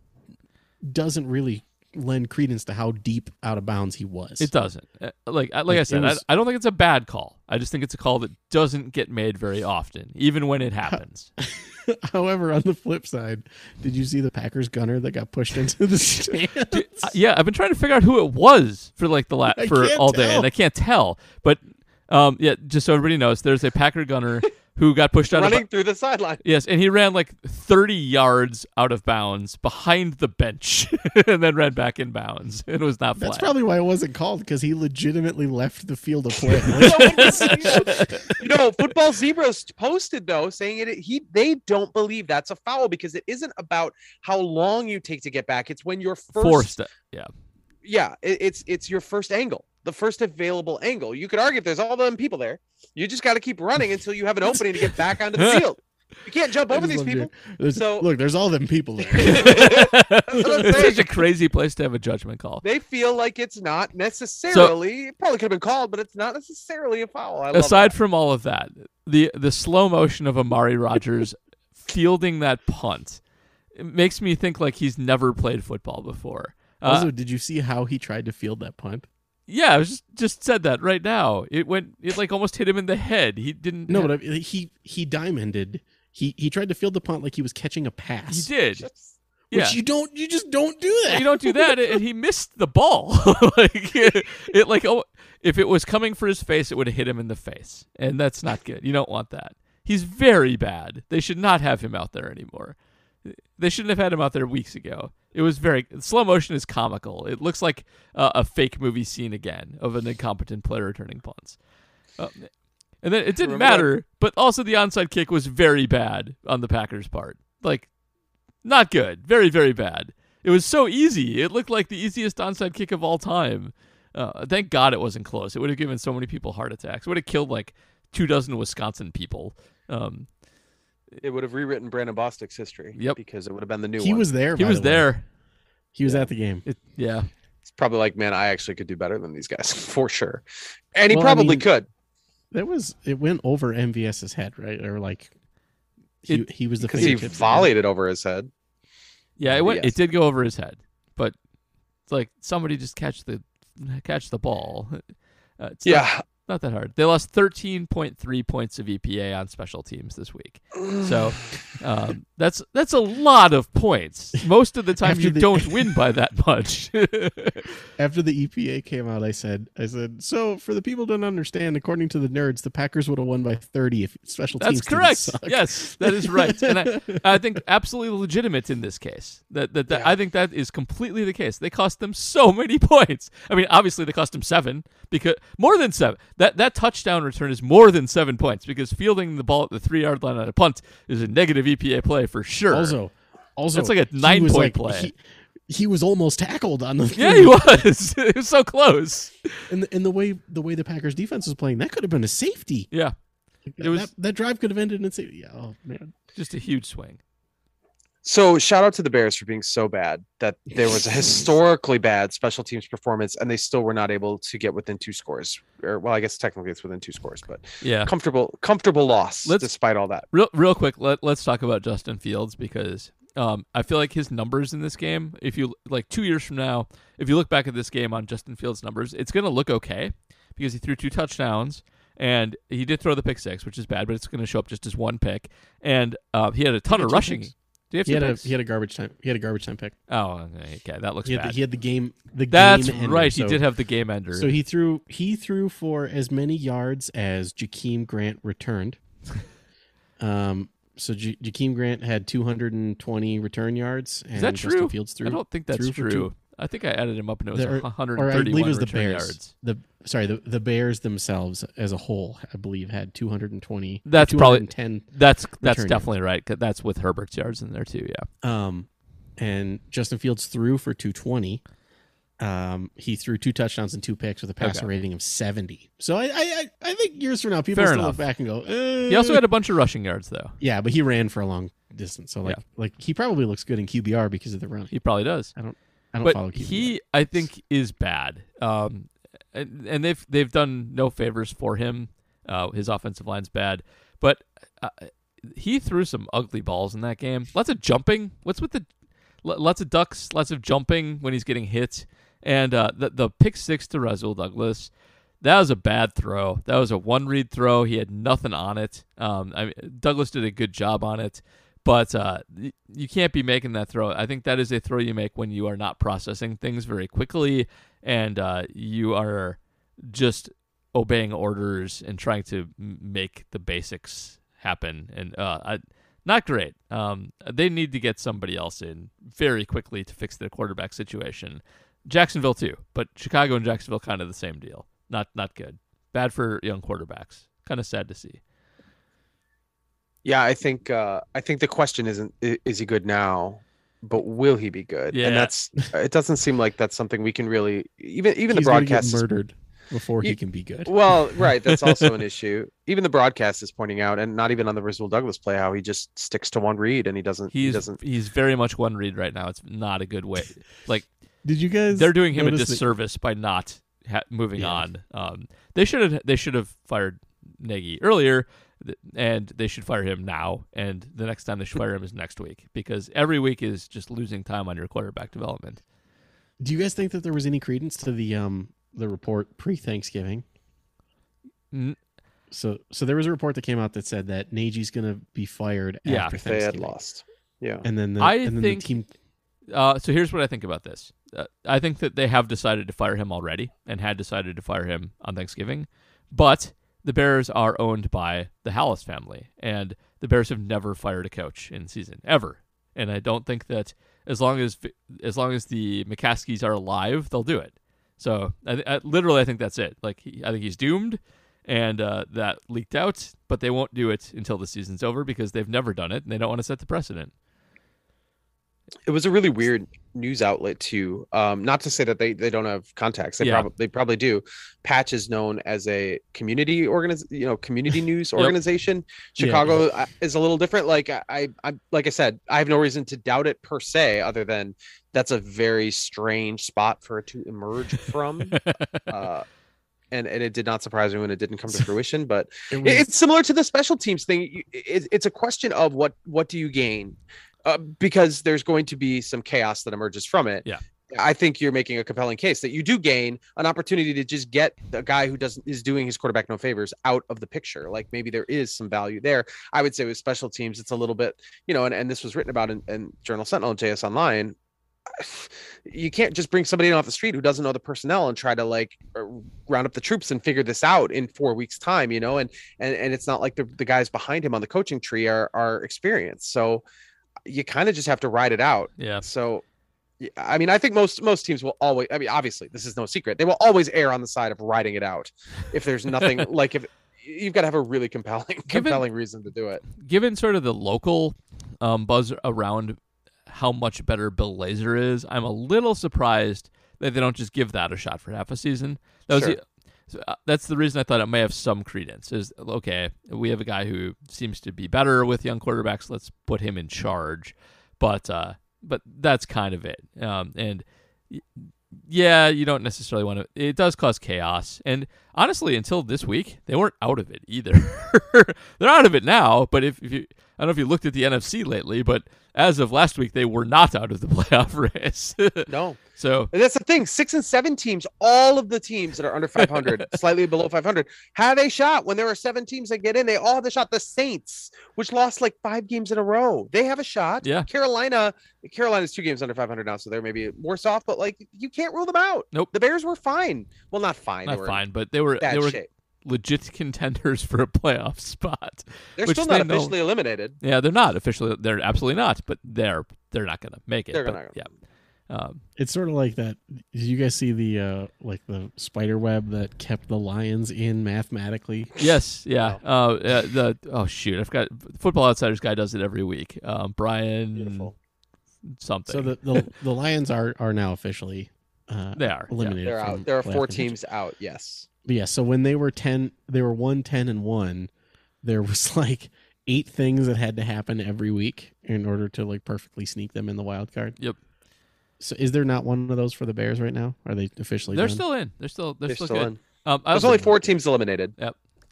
doesn't really lend credence to how deep out of bounds he was. It doesn't. Uh, Like I- like Like, I said, was- I, I don't think it's a bad call. I just think it's a call that doesn't get made very often, even when it happens. However, on the flip side, did you see the Packers gunner that got pushed into the stands? Uh, yeah, I've been trying to figure out who it was for like the la- I for all day, and I can't tell. But um, yeah, just so everybody knows, there's a Packer gunner who got pushed out running of. through the sideline. Yes, and he ran like 30 yards out of bounds behind the bench, and then ran back in bounds. It was not That's probably why it wasn't called because he legitimately left the field of play. Like, you know, football zebras posted though saying it. He they don't believe that's a foul because it isn't about how long you take to get back. It's when you're first. forced. it. Yeah, Yeah, it, it's it's your first angle, the first available angle. You could argue if there's all them people there, you just got to keep running until you have an opening to get back onto the field. You can't jump over these people. there's- So- look, there's all them people there. it's such a crazy place to have a judgment call. They feel like it's not necessarily. it probably could have been called, but it's not necessarily a foul. I Aside that. from all of that, the the slow motion of Amari Rogers fielding that punt it makes me think like he's never played football before. Uh, also, did you see how he tried to field that punt? Yeah, I was just just said that right now. It went it like almost hit him in the head. He didn't. No, have- but I, he he diamonded. He he tried to field the punt like he was catching a pass. he did. Just- Yeah. Which you don't. You just don't do that. you don't do that, and he missed the ball. like it, it like oh, if it was coming for his face, it would have hit him in the face, and that's not good. You don't want that. He's very bad. They should not have him out there anymore. They shouldn't have had him out there weeks ago. It was very slow motion is comical. It looks like uh, a fake movie scene again of an incompetent player returning punts. Uh, and then it didn't Remember that- matter, but also the onside kick was very bad on the Packers' part. Like not good. Very, very bad. It was so easy. It looked like the easiest onside kick of all time. Uh, thank God it wasn't close. It would have given so many people heart attacks. It would have killed like two dozen Wisconsin people. Um, it would have rewritten Brandon Bostick's history. Yep. because it would have been the new He one. was there. he by was the way. there. He was at the game. It, yeah. It's probably like, man, I actually could do better than these guys for sure, and he Well, I probably mean, could That was. It went over MVS's head, right? Or like. He, It- he was the because he fingertips again. volleyed it over his head. Yeah, it went. Yes. It did go over his head, but it's like somebody just catch the catch the ball. Uh, it's not- Yeah, not that hard. They lost 13.3 points of EPA on special teams this week. So um, that's that's a lot of points. Most of the time, After you the- don't win by that much. After the EPA came out, I said, "I said so." For the people who don't understand, according to the nerds, the Packers would have won by thirty if special teams. that's correct. Yes, that is right, and I, I think absolutely legitimate in this case. That that, that Yeah. I think that is completely the case. They cost them so many points. I mean, obviously they cost them seven because more than seven. That that touchdown return is more than seven points because fielding the ball at the three yard line on a punt is a negative EPA play for sure. Also, also, That's like a nine point like- play. He, he was almost tackled on the. yeah, he was. it was so close. And the, and the way the way the Packers defense was playing, that could have been a safety. Yeah, It was- that, that drive could have ended in safety. Yeah, oh man. just a huge swing. So shout out to the Bears for being so bad that there was a historically bad special teams performance, and they still were not able to get within two scores. Or well, I guess technically it's within two scores, but Yeah. comfortable, comfortable loss Let's- despite all that. Real, real quick, let, let's talk about Justin Fields because um, I feel like his numbers in this game, if you like two years from now, if you look back at this game on Justin Fields' numbers, it's going to look okay because he threw two touchdowns and he did throw the pick six, which is bad, but it's going to show up just as one pick. And uh, he had a ton of rushing. picks. Do you have He had a he had a garbage time. He had a garbage time pick. oh, okay, that looks He had, the, bad. he had the game. The That's game ender, right. He so- did have the game ender. So he threw he threw for as many yards as Jakeem Grant returned. Um. So J- Jakeem Grant had 220 return yards. And is that true? Fields threw. I don't think that's true. two- I think I added him up and it was There- 131 or I believe it was the Bears. yards. The sorry, the, the Bears themselves as a whole, I believe, had 220. That's probably- 210. That's that's definitely right. That's with Herbert's yards in there too. Yeah. Um, and Justin Fields threw for 220. Um, he threw two touchdowns and two picks with a passer Okay. rating of 70. So I, I, I- I think years from now, people Fair still enough. look back and go. Eh. He also had a bunch of rushing yards though. yeah, but he ran for a long distance. So like, Yeah. like he probably looks good in QBR because of the run. He probably does. I don't, I don't but follow he, I think, is bad. Um, and, and they've they've done no favors for him. Uh, his offensive line's bad, but uh, he threw some ugly balls in that game. Lots of jumping. What's with the L- lots of ducks, lots of jumping when he's getting hit, and uh, the the pick six to Rasul Douglas. That was a bad throw. That was a one read throw. He had nothing on it. Um, I mean, Douglas did a good job on it, but uh, you can't be making that throw. I think that is a throw you make when you are not processing things very quickly and uh, you are just obeying orders and trying to make the basics happen. And uh, I, not great. Um, they need to get somebody else in very quickly to fix their quarterback situation. Jacksonville too, but Chicago and Jacksonville kind of the same deal. Not not good. Bad for young quarterbacks. Kind of sad to see. Yeah, I think uh, I think the question isn't is he good now, but will he be good? Yeah. And that's it. Doesn't seem like that's something we can really even even the He's gonna get broadcast. murdered before he Ye- can be good. Well, right, that's also an issue. Even the broadcast is pointing out, and not even on the Rasul Douglas play, how he just sticks to one read and he doesn't. he He's doesn't. he's very much one read right now. It's not a good way. Like Did you guys? they're doing him a notice that- disservice by not ha- moving Yeah. on. Um, they should have they should have fired Nagy earlier, th- and they should fire him now. And the next time they should fire him is next week because every week is just losing time on your quarterback development. Do you guys think that there was any credence to the um the report pre Thanksgiving? N- So so there was a report that came out that said that Nagy's going to be fired Yeah. after If they had Thanksgiving. lost. Yeah. And then the I and then think- the team Uh, so here's what I think about this. Uh, I think that they have decided to fire him already and had decided to fire him on Thanksgiving, but the Bears are owned by the Halas family, and the Bears have never fired a coach in season ever. And I don't think that as long as as long as the McCaskies are alive, they'll do it. So I, I, literally, I think that's it. Like he, I think he's doomed, and uh, that leaked out. But they won't do it until the season's over because they've never done it, and they don't want to set the precedent. it was a really weird news outlet too. Um, not to say that they, they don't have contacts. They Yeah. probably they probably do. Patch is known as a community organiz you know, community news Yep. organization. Yeah. Chicago uh is a little different. Like I, I, like I said, I have no reason to doubt it per se, other than that's a very strange spot for it to emerge from. uh, and and it did not surprise me when it didn't come to fruition. But it was, it's similar to the special teams thing. It- it's a question of what what do you gain, uh, because there's going to be some chaos that emerges from it. Yeah. I think you're making a compelling case that you do gain an opportunity to just get the guy who doesn't is doing his quarterback no favors out of the picture. Like maybe there is some value there. I would say with special teams, it's a little bit, you know, and, and this was written about in, in Journal Sentinel and JS Online. You can't just bring somebody in off the street who doesn't know the personnel and try to like uh, round up the troops and figure this out in four weeks time, you know, and and and it's not like the, the guys behind him on the coaching tree are are experienced. So you kind of just have to ride it out. yeah. So I mean, I think most most teams will always. I mean, obviously, this is no secret. They will always err on the side of riding it out. If there's nothing like if you've got to have a really compelling compelling reason to do it. given sort of the local um, buzz around how much better Bill Lazor is, I'm a little surprised that they don't just give that a shot for half a season. That was Sure. the, so, uh, that's the reason I thought it may have some credence. Is okay, we have a guy who seems to be better with young quarterbacks. Let's put him in charge. But uh, but that's kind of it. Um, and yeah, you don't necessarily want to. It does cause chaos. And honestly, until this week, they weren't out of it either. They're out of it now. But if, if you, I don't know if you looked at the NFC lately, but as of last week, they were not out of the playoff race. No, so and that's the thing. Six and seven teams, all of the teams that are under 500, slightly below 500, have a shot. When there are seven teams that get in, they all have a shot. The Saints, which lost like five games in a row, they have a shot. Yeah. Carolina, Carolina's two games under 500 now, so they're maybe worse off. But like, you can't rule them out. Nope. The Bears were fine. Well, not fine. they not were fine, but they were they were shape. Legit contenders for a playoff spot. They're which still they not know- officially eliminated. Yeah, they're not officially. They're absolutely not. But they're they're not going to make it. They're but gonna- yeah. Um, it's sort of like that. Did you guys see the uh like the spider web that kept the lions in mathematically? Yes, yeah. Uh, uh, the oh shoot, I've got Football Outsiders guy does it every week. Um, Brian Beautiful. something. So the, the the lions are are now officially uh they are. yeah. eliminated. They're out. There are four teams out. Yes. But yeah, so when they were 10, they were 1 10 and 1, there was like eight things that had to happen every week in order to like perfectly sneak them in the wild card. Yep. So is there not one of those for the Bears right now? Are they officially They're done? still in. They're still they're, They're still, still good. in. Um, There's only four teams eliminated.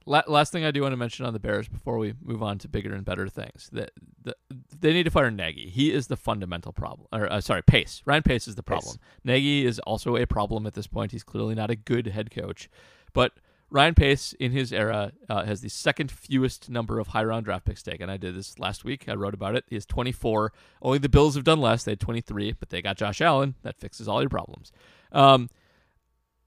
La- last thing I do want to mention on the Bears before we move on to bigger and better things that the, they need to fire Nagy. He is the fundamental problem. Or uh, sorry, Pace. Ryan Pace is the problem. Nagy is also a problem at this point. He's clearly not a good head coach, but Ryan Pace in his era uh, has the second fewest number of high round draft picks taken. I did this last week. I wrote about it. He has 24. Only the Bills have done less. They had 23, but they got Josh Allen. That fixes all your problems. Um,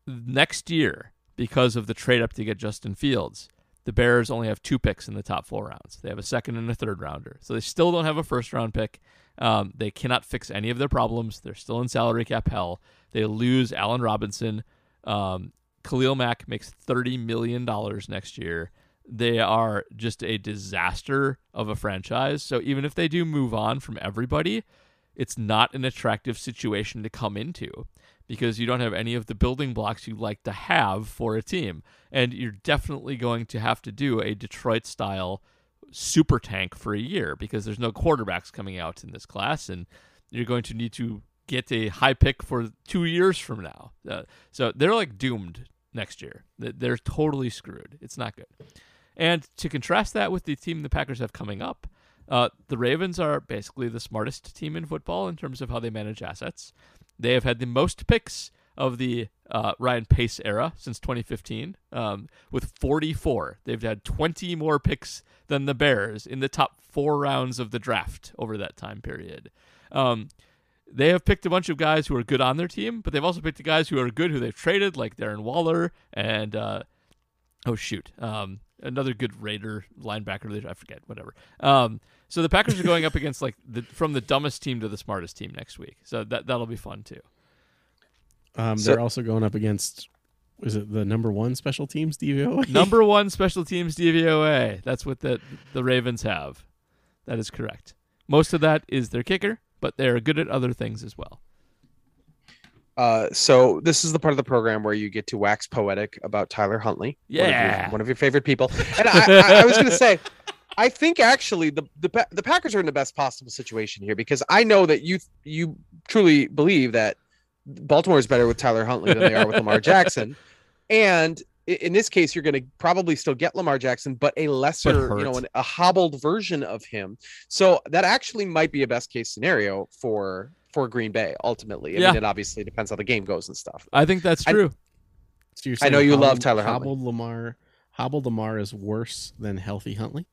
next year, because of the trade up to get Justin Fields, the Bears only have two picks in the top four rounds. They have a second and a third rounder. So they still don't have a first round pick. Um, they cannot fix any of their problems. They're still in salary cap hell. They lose Allen Robinson. Um, Khalil Mack makes $30 million next year. They are just a disaster of a franchise. So even if they do move on from everybody, it's not an attractive situation to come into because you don't have any of the building blocks you like to have for a team. And you're definitely going to have to do a Detroit style super tank for a year because there's no quarterbacks coming out in this class. And you're going to need to get a high pick for two years from now. Uh, so they're like doomed next year. They- They're totally screwed. It's not good. And to contrast that with the team the Packers have coming up, uh, the Ravens are basically the smartest team in football in terms of how they manage assets. They have had the most picks of the uh, Ryan Pace era since 2015, um, with 44. They've had 20 more picks than the Bears in the top four rounds of the draft over that time period. Um, they have picked a bunch of guys who are good on their team, but they've also picked the guys who are good who they've traded, like Darren Waller and uh, oh shoot, um, another good Raider linebacker. I forget, whatever. Um, so the Packers are going up against like the from the dumbest team to the smartest team next week. So that that'll be fun too. Um, So- they're also going up against is it the number one special teams DVOA? Number one special teams DVOA. That's what the the Ravens have. That is correct. Most of that is their kicker, but they are good at other things as well. Uh, so this is the part of the program where you get to wax poetic about Tyler Huntley, one of your- Yeah. one of your, favorite people. And I, I, I was going to say, I think actually the, the the Packers are in the best possible situation here because I know that you you truly believe that Baltimore is better with Tyler Huntley than they are with Lamar Jackson, and in this case, you're going to probably still get Lamar Jackson, but a lesser, you know, an, a hobbled version of him. So that actually might be a best case scenario for for Green Bay ultimately. I Yeah. mean, it obviously depends how the game goes and stuff. I think that's I- true. So you're I know saying you love Tyler Huntley. Hobbled Lamar. Hobbled Lamar is worse than healthy Huntley.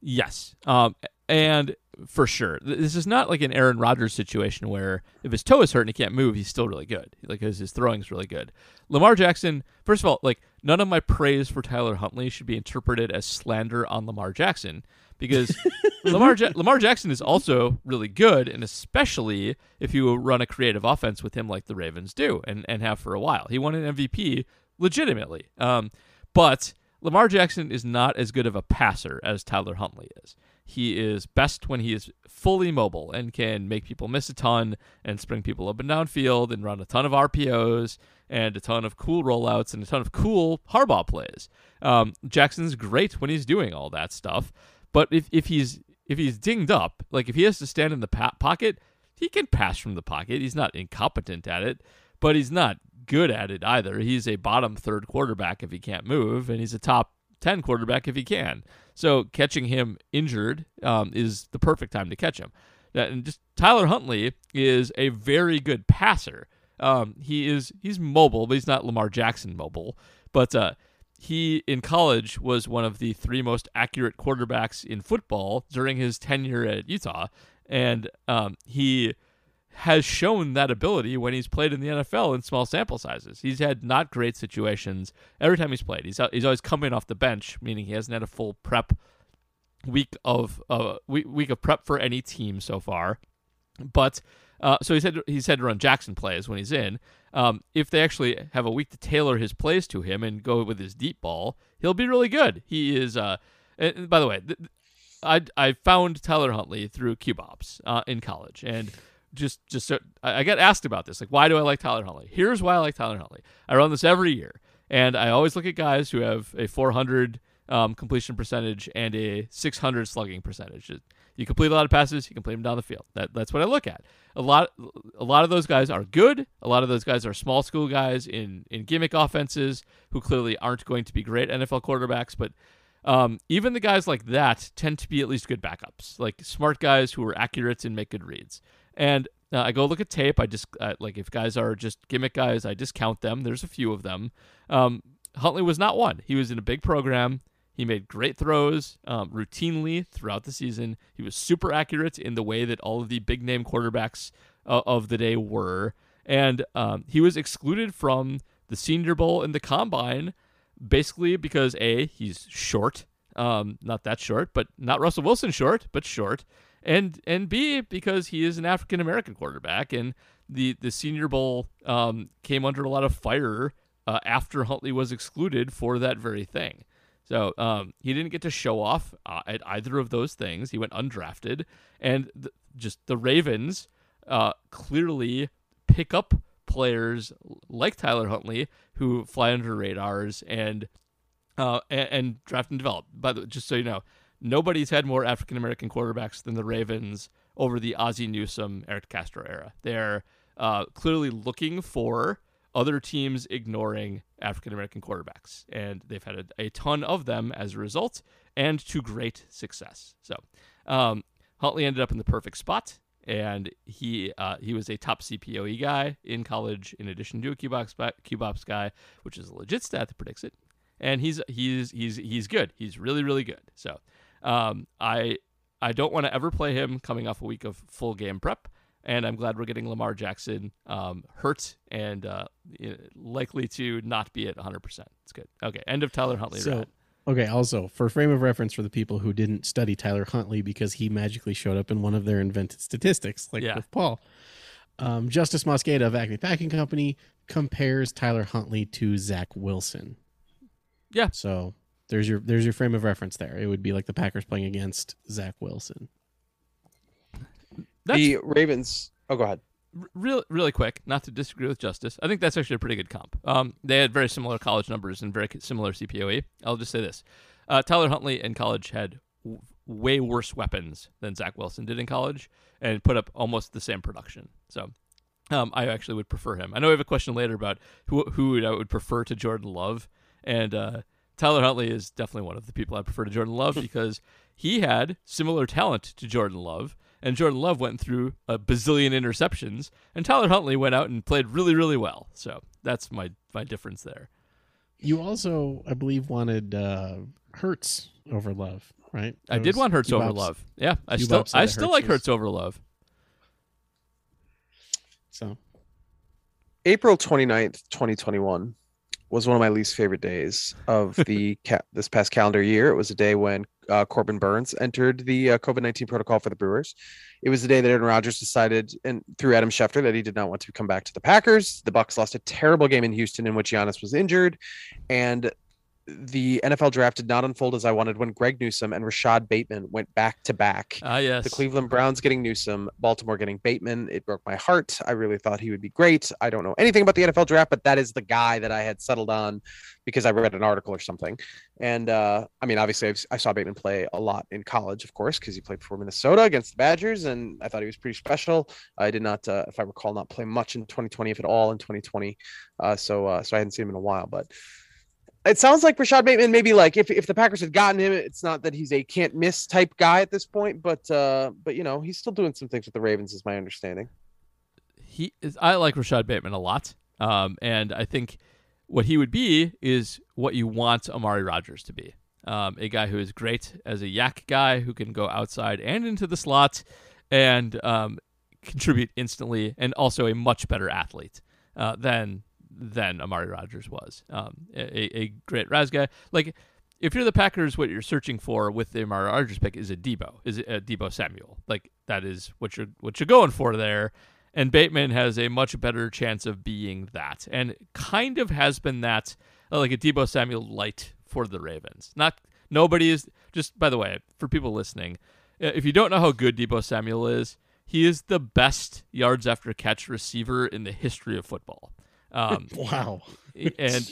Yes. Um, and for sure, this is not like an Aaron Rodgers situation where if his toe is hurt and he can't move, he's still really good. Like his, his throwing is really good. Lamar Jackson, first of all, like none of my praise for Tyler Huntley should be interpreted as slander on Lamar Jackson because Lamar ja- Lamar Jackson is also really good, and especially if you run a creative offense with him like the Ravens do and, and have for a while. He won an MVP legitimately. Um, but Lamar Jackson is not as good of a passer as Tyler Huntley is. He is best when he is fully mobile and can make people miss a ton and spring people up and down field and run a ton of RPOs and a ton of cool rollouts and a ton of cool Harbaugh plays. Um, Jackson's great when he's doing all that stuff, but if, if he's if he's dinged up, like if he has to stand in the pocket, he can pass from the pocket. He's not incompetent at it, but he's not good at it either. He's a bottom third quarterback if he can't move, and he's a top 10 quarterback if he can. So catching him injured um, is the perfect time to catch him. And just Tyler Huntley is a very good passer. Um, he is he's mobile, but he's not Lamar Jackson mobile. But uh, he in college was one of the three most accurate quarterbacks in football during his tenure at Utah, and um, he has shown that ability when he's played in the NFL in small sample sizes. He's had not great situations every time he's played. He's he's always coming off the bench, meaning he hasn't had a full prep week of uh, week, week of prep for any team so far. But uh, so he said he's had to run Jackson plays when he's in. Um, if they actually have a week to tailor his plays to him and go with his deep ball, he'll be really good. He is. Uh, by the way, th- I I found Tyler Huntley through QBOPS uh, in college, and just just I get asked about this, like why do I like Tyler Huntley? Here's why I like Tyler Huntley. I run this every year, and I always look at guys who have a 400 um, completion percentage and a 600 slugging percentage. You complete a lot of passes, you complete them down the field. That that's what I look at. A lot a lot of those guys are good. A lot of those guys are small school guys in in gimmick offenses who clearly aren't going to be great NFL quarterbacks, but um, even the guys like that tend to be at least good backups, like smart guys who are accurate and make good reads. And uh, I go look at tape. I just uh, like if guys are just gimmick guys, I discount them. There's a few of them. Um, Huntley was not one. He was in a big program. He made great throws um, routinely throughout the season. He was super accurate in the way that all of the big name quarterbacks uh, of the day were. And um, he was excluded from the Senior Bowl and the Combine basically because A, he's short. Um, not that short, but not Russell Wilson short, but short. And and B, because he is an African American quarterback, and the the Senior Bowl um, came under a lot of fire uh, after Huntley was excluded for that very thing. So um, he didn't get to show off uh, at either of those things. He went undrafted, and th- just the Ravens uh, clearly pick up players like Tyler Huntley who fly under radars and uh, and, and draft and develop. But just so you know, nobody's had more African American quarterbacks than the Ravens over the Ozzie Newsome, Eric DeCosta era. They're uh, clearly looking for other teams ignoring African American quarterbacks, and they've had a, a, ton of them as a result, and to great success. So, um, Huntley ended up in the perfect spot, and he uh, he was a top CPOE guy in college, in addition to a QBOPS QBOPS guy, which is a legit stat that predicts it, and he's he's he's he's good. He's really really good. So, um, I I don't want to ever play him coming off a week of full game prep and I'm glad we're getting Lamar Jackson um, hurt and uh, likely to not be at 100. percent It's good. Okay, end of Tyler Huntley. So, okay. Also, for frame of reference for the people who didn't study Tyler Huntley because he magically showed up in one of their invented statistics, like Yeah. with Paul. Um, Justis Mosqueda of Acme Packing Company compares Tyler Huntley to Zach Wilson. Yeah. So there's your there's your frame of reference there. It would be like the Packers playing against Zach Wilson. That's the Ravens. Oh, go ahead. r- real, really quick. Not to disagree with Justis, I think that's actually a pretty good comp. Um, they had very similar college numbers and very similar CPOE. I'll just say this: uh, Tyler Huntley in college had w- way worse weapons than Zach Wilson did in college, and put up almost the same production. So. Um, I actually would prefer him. I know we have a question later about who who I would prefer to Jordan Love, and uh, Tyler Huntley is definitely one of the people I prefer to Jordan Love because he had similar talent to Jordan Love, and Jordan Love went through a bazillion interceptions, and Tyler Huntley went out and played really, really well. So that's my my difference there. You also, I believe, wanted uh, Hurts over Love, right? I did want Hurts over Q-Bop's- Love. Yeah, I Q-Bop still I still Hurts like was- Hurts over Love. So April 29th, 2021 was one of my least favorite days of the ca- this past calendar year. It was a day when uh, Corbin Burnes entered the uh, COVID 19 protocol for the Brewers. It was the day that Aaron Rodgers decided, and through Adam Schefter, that he did not want to come back to the Packers. The Bucks lost a terrible game in Houston in which Giannis was injured, and the NFL draft did not unfold as I wanted when Greg Newsome and Rashad Bateman went back to back. Ah, yes. The Cleveland Browns getting Newsom, Baltimore getting Bateman. It broke my heart. I really thought he would be great. I don't know anything about the NFL draft, but that is the guy that I had settled on because I read an article or something. And uh, I mean, obviously, I've, I saw Bateman play a lot in college, of course, because he played for Minnesota against the Badgers, and I thought he was pretty special. I did not, uh, if I recall, not play much in 2020, if at all, in 2020. Uh, so, uh, so I hadn't seen him in a while, but it sounds like Rashod Bateman maybe like if, if the Packers had gotten him, it's not that he's a can't miss type guy at this point, but uh, but you know he's still doing some things with the Ravens, is my understanding. he is, I like Rashod Bateman a lot. Um, and I think what he would be is what you want Amari Rogers to be. Um, a guy who is great as a YAC guy who can go outside and into the slot and um, contribute instantly, and also a much better athlete uh, than than Amari Rogers was. Um, a, a great RAS guy. Like if you're the Packers, what you're searching for with the Amari Rogers pick is a Deebo, is a Deebo Samuel. Like that is what you're what you're going for there. And Bateman has a much better chance of being that, and kind of has been that, uh, like a Deebo Samuel light for the Ravens. Not nobody is just by the way for people listening, uh, if you don't know how good Deebo Samuel is, he is the best yards after catch receiver in the history of football. Um, wow. and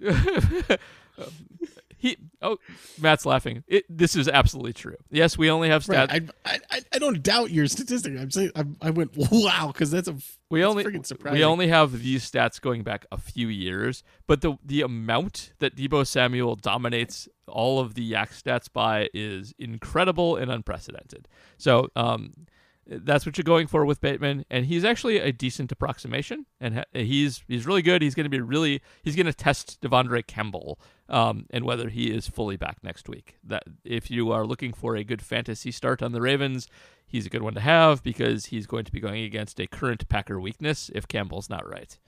he oh Matt's laughing. It, this is absolutely true. Yes, we only have stats. Right. I, I I don't doubt your statistic. I'm saying I, I went wow because that's a we that's only we only have these stats going back a few years, but the the amount that Deebo Samuel dominates all of the YAC stats by is incredible and unprecedented. So um, that's what you're going for with Bateman, and he's actually a decent approximation, and he's he's really good. He's going to be really he's going to test De'Vondre Campbell, um, and whether he is fully back next week. That if you are looking for a good fantasy start on the Ravens, he's a good one to have because he's going to be going against a current Packer weakness if Campbell's not right.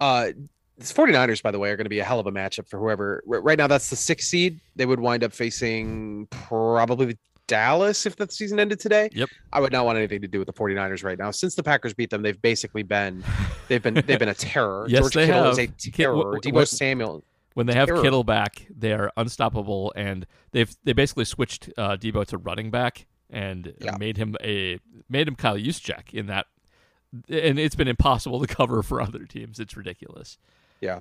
Uh, this 49ers, by the way, are going to be a hell of a matchup for whoever. Right now, that's the sixth seed. They would wind up facing probably Dallas if the season ended today. Yep. I would not want anything to do with the 49ers right now. Since the Packers beat them, they've basically been they've been they've been a terror. Yes, George they Kittle is a have. Terror. wh- Deebo Samuel. When they have Terror. Kittle back, they are unstoppable, and they've they basically switched uh, Deebo to running back and Yeah. made him a made him Kyle Juszczyk in that, and it's been impossible to cover for other teams. It's ridiculous. Yeah,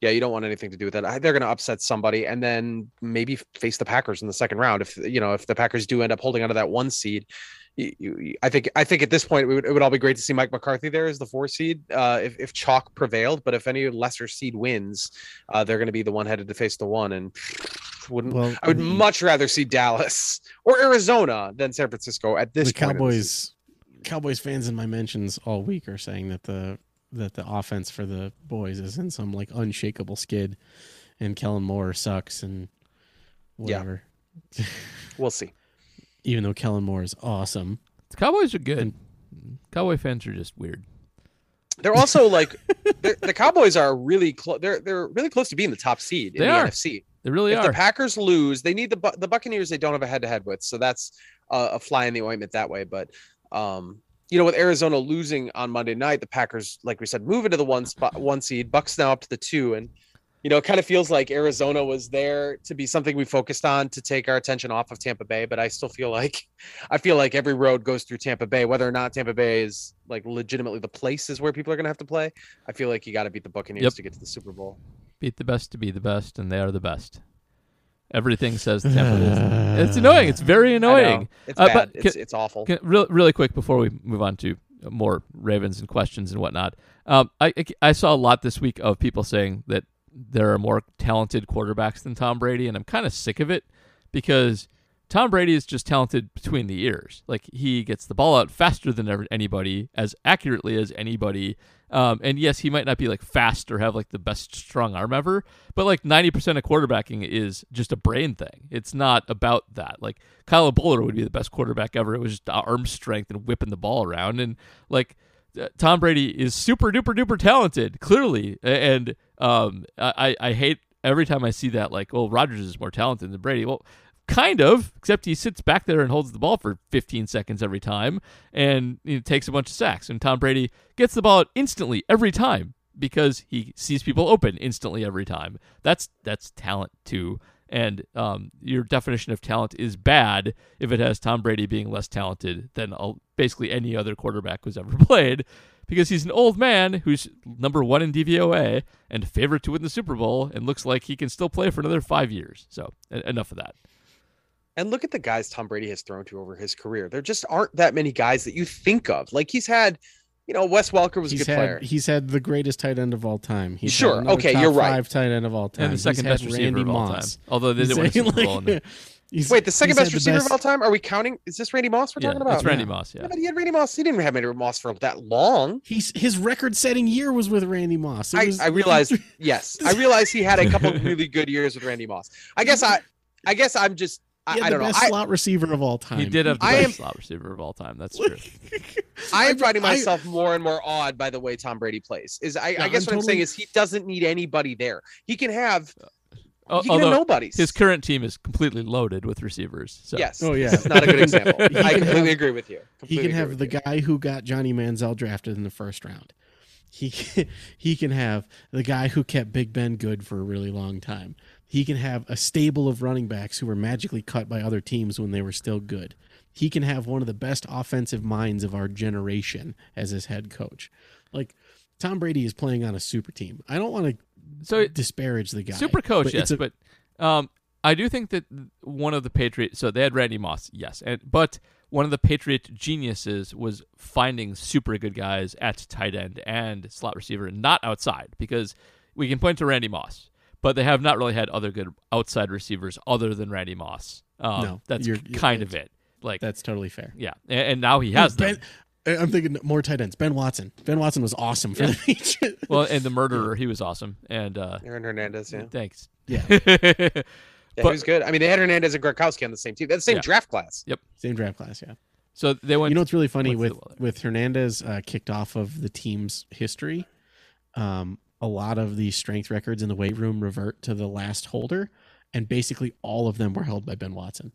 you don't want anything to do with that. They're going to upset somebody and then maybe face the Packers in the second round. If you know if the Packers do end up holding onto that one seed, you, you, I think I think at this point it would, it would all be great to see Mike McCarthy there as the four seed. Uh, if if chalk prevailed, but if any lesser seed wins, uh, they're going to be the one headed to face the one and. Wouldn't Well, I would much rather see Dallas or Arizona than San Francisco at this the point of the. Cowboys Cowboys fans in my mentions all week are saying that the that the offense for the boys is in some like unshakable skid and Kellen Moore sucks and Yeah. whatever. We'll see. Even though Kellen Moore is awesome. The Cowboys are good. Cowboy fans are just weird. They're also like they're, the Cowboys are really close. They're they're really close to being the top seed in They the are. NFC. They really if are. the Packers lose, they need the Bu- the Buccaneers. They don't have a head to head with, so that's a, a fly in the ointment that way. But um, you know, with Arizona losing on Monday night, the Packers, like we said, move into the one spot, one seed. Bucks now up to the two, and you know, it kind of feels like Arizona was there to be something we focused on to take our attention off of Tampa Bay. But I still feel like I feel like every road goes through Tampa Bay, whether or not Tampa Bay is like legitimately the place is where people are going to have to play. I feel like you got to beat the Buccaneers Yep. to get to the Super Bowl. Beat the best to be the best, and they are the best. Everything says is. It's annoying. It's very annoying. It's Uh, bad. but it's, can- it's awful. Can, real, really quick before we move on to more Ravens and questions and whatnot, um, I I saw a lot this week of people saying that there are more talented quarterbacks than Tom Brady, and I'm kind of sick of it because Tom Brady is just talented between the ears. Like he gets the ball out faster than ever, anybody, as accurately as anybody. Um, and yes, he might not be like fast or have like the best strong arm ever, but like 90% of quarterbacking is just a brain thing. It's not about that. Like Kyle Boller would be the best quarterback ever. It was just arm strength and whipping the ball around. And like uh, Tom Brady is super duper duper talented, clearly. And um, I, I hate every time I see that, like, well, Rodgers is more talented than Brady. Well, kind of, except he sits back there and holds the ball for 15 seconds every time and you know, takes a bunch of sacks. And Tom Brady gets the ball instantly every time because he sees people open instantly every time. That's that's talent too. And um, your definition of talent is bad if it has Tom Brady being less talented than basically any other quarterback who's ever played, because he's an old man who's number one in DVOA and favorite to win the Super Bowl, and looks like he can still play for another five years. So enough of that. And look at the guys Tom Brady has thrown to over his career. There just aren't that many guys that you think of. Like he's had, you know, Wes Welker was a He's good had player. he's had the greatest tight end of all time. He's had Sure, okay, top you're right. Five tight end of all time. And the second had best receiver Randy of all Moss. time. Although they He's didn't win Super Bowl. like, Wait, the second best receiver best- of all time? Are we counting? Is this Randy Moss we're yeah, talking about? it's Randy Yeah. Moss. Yeah. Yeah, but he had Randy Moss. He didn't have Randy Moss for that long. He's his record-setting year was with Randy Moss. I, was- I realized, yes, I realized he had a couple of really good years with Randy Moss. I guess I, I guess I'm just, I, he had I don't the know. best I, slot receiver of all time. He did have the I best am- slot receiver of all time. That's true. I am I- finding I- myself more and more awed by the way Tom Brady plays. Is I, Yeah, I guess I'm what I'm saying is he doesn't need anybody there. He can have, Al- oh, he can have nobodies. his current team is completely loaded with receivers. So. yes. Oh, yeah. This is not a good example. I completely have- agree with you. he can have the you. guy who got Johnny Manziel drafted in the first round. He can, he can have the guy who kept Big Ben good for a really long time. He can have a stable of running backs who were magically cut by other teams when they were still good. He can have one of the best offensive minds of our generation as his head coach. Like Tom Brady is playing on a super team. I don't want to So disparage the guy. Super coach, But yes, a- but um, I do think that one of the Patriots. So they had Randy Moss, yes, and but one of the Patriot geniuses was finding super good guys at tight end and slot receiver, not outside, because we can point to Randy Moss, but they have not really had other good outside receivers other than Randy Moss. Um, No, that's you're- you're- kind of it. Like, that's totally fair. yeah, and, and now he has them. I'm thinking more tight ends. Ben Watson. Ben Watson was awesome for Yeah. the Patriots. Well, and the murderer, he was awesome, and uh, Aaron Hernandez, yeah. thanks. Yeah. Yeah, But- he was good. I mean, they had Hernandez and Gronkowski on the same team. That's the same Yeah. draft class. Yep. Same draft class, yeah. so they went. You know what's really funny with through all that. with Hernandez uh, kicked off of the team's history. Um, a lot of the strength records in the weight room revert to the last holder, and basically all of them were held by Ben Watson.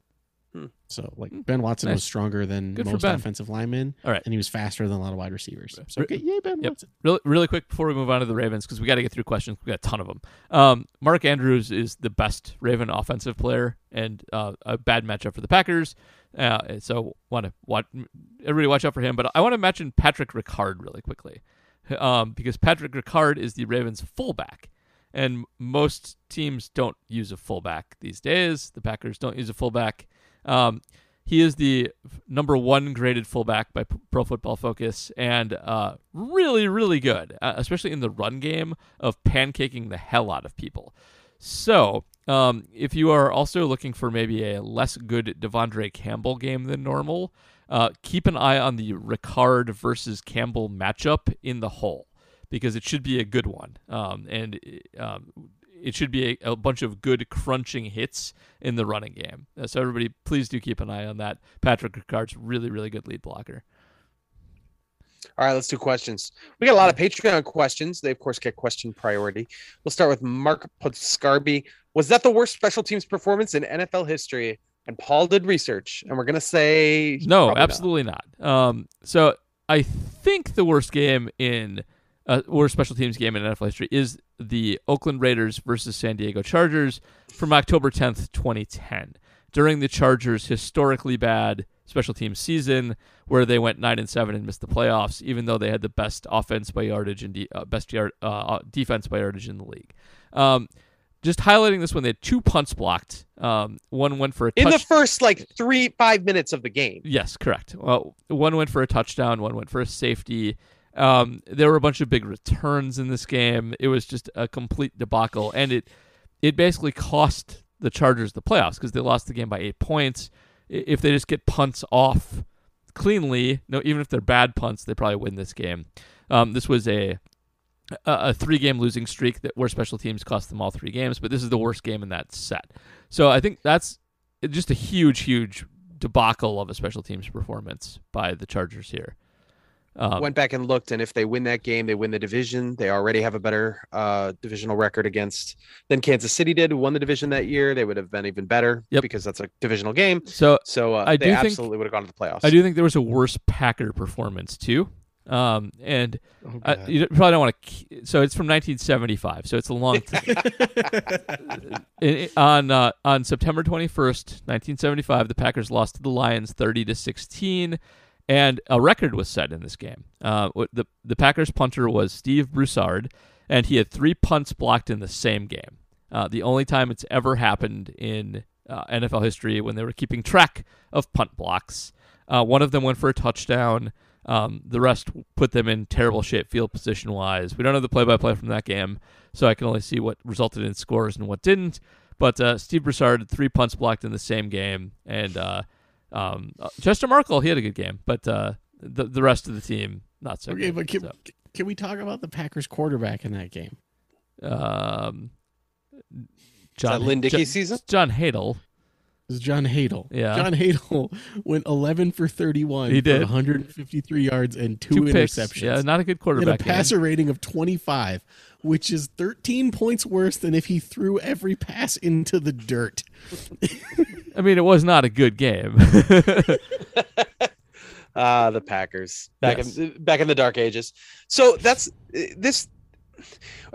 Hmm. So, like Ben Watson Nice. was stronger than Good most offensive linemen, All right. and he was faster than a lot of wide receivers. So, okay, yay, Ben Yep. Watson. Really, really quick before we move on to the Ravens, because we got to get through questions. We got a ton of them. Um, Mark Andrews is the best Raven offensive player, and uh, a bad matchup for the Packers. Uh, so want to watch everybody watch out for him. But I want to mention Patrick Ricard really quickly, um, because Patrick Ricard is the Ravens' fullback, and most teams don't use a fullback these days. The Packers don't use a fullback. Um, he is the number one graded fullback by Pro Football Focus, and uh, really, really good, uh, especially in the run game of pancaking the hell out of people. So, um, if you are also looking for maybe a less good De'Vondre Campbell game than normal, uh, keep an eye on the Ricard versus Campbell matchup in the hole because it should be a good one. Um, and um, it should be a, a bunch of good crunching hits in the running game. Uh, so everybody, please do keep an eye on that. Patrick Ricard's really, really good lead blocker. All right, let's do questions. We got a lot of Patreon questions. They, of course, get question priority. We'll start with Mark Podscarby. Was that the worst special teams performance in NFL history? And Paul did research, and we're gonna say No, probably not. absolutely not. Um, so I think the worst game in uh, worst special teams game in NFL history is the Oakland Raiders versus San Diego Chargers from October 10th, 2010. During the Chargers' historically bad special teams season, where they went nine and seven and missed the playoffs, even though they had the best offense by yardage and de- uh, best yard uh, uh, defense by yardage in the league. Um, just highlighting this one, they had two punts blocked. Um, one went for a touchdown. in touch- the first like three five minutes of the game. Yes, correct. Well, one went for a touchdown, one went for a safety. Um, there were a bunch of big returns in this game. It was just a complete debacle, and it it basically cost the Chargers the playoffs because they lost the game by eight points. If they just get punts off cleanly, no, even if they're bad punts, they probably win this game. Um, this was a a, three game losing streak that where special teams cost them all three games, but this is the worst game in that set. So I think that's just a huge, huge debacle of a special teams performance by the Chargers here. Um, Went back and looked, and if they win that game, they win the division. They already have a better uh, divisional record against than Kansas City did, who won the division that year. They would have been even better Yep. because that's a divisional game. so So uh, I they do think- absolutely would have gone to the playoffs. I do think there was a worse Packer performance too. Um, and Oh, God. you probably don't want to. So it's from 1975. So it's a long time. On uh, on September 21st, 1975, the Packers lost to the Lions 30 to 16, and a record was set in this game. Uh, the the Packers punter was Steve Broussard, and he had three punts blocked in the same game. Uh, the only time it's ever happened in uh, NFL history when they were keeping track of punt blocks. Uh, one of them went for a touchdown. Um, the rest put them in terrible shape field position wise. We don't have the play by play from that game, so I can only see what resulted in scores and what didn't. But uh, Steve Broussard had three punts blocked in the same game, and uh, um, uh, Chester Marcol he had a good game, but uh, the the rest of the team not so okay, good. but can, So, can we talk about the Packers quarterback in that game? um, Is that Lynn Dickey season? John Hadl. It was John Hadl. Yeah. John Hadl went 11 for 31 He for did. 153 yards and two, Two picks. interceptions. Yeah, not a good He had quarterback. a game. passer rating of 25, which is 13 points worse than if he threw every pass into the dirt. I mean, it was not a good game. Ah, the Packers back Yes. in back in the dark ages. So that's this.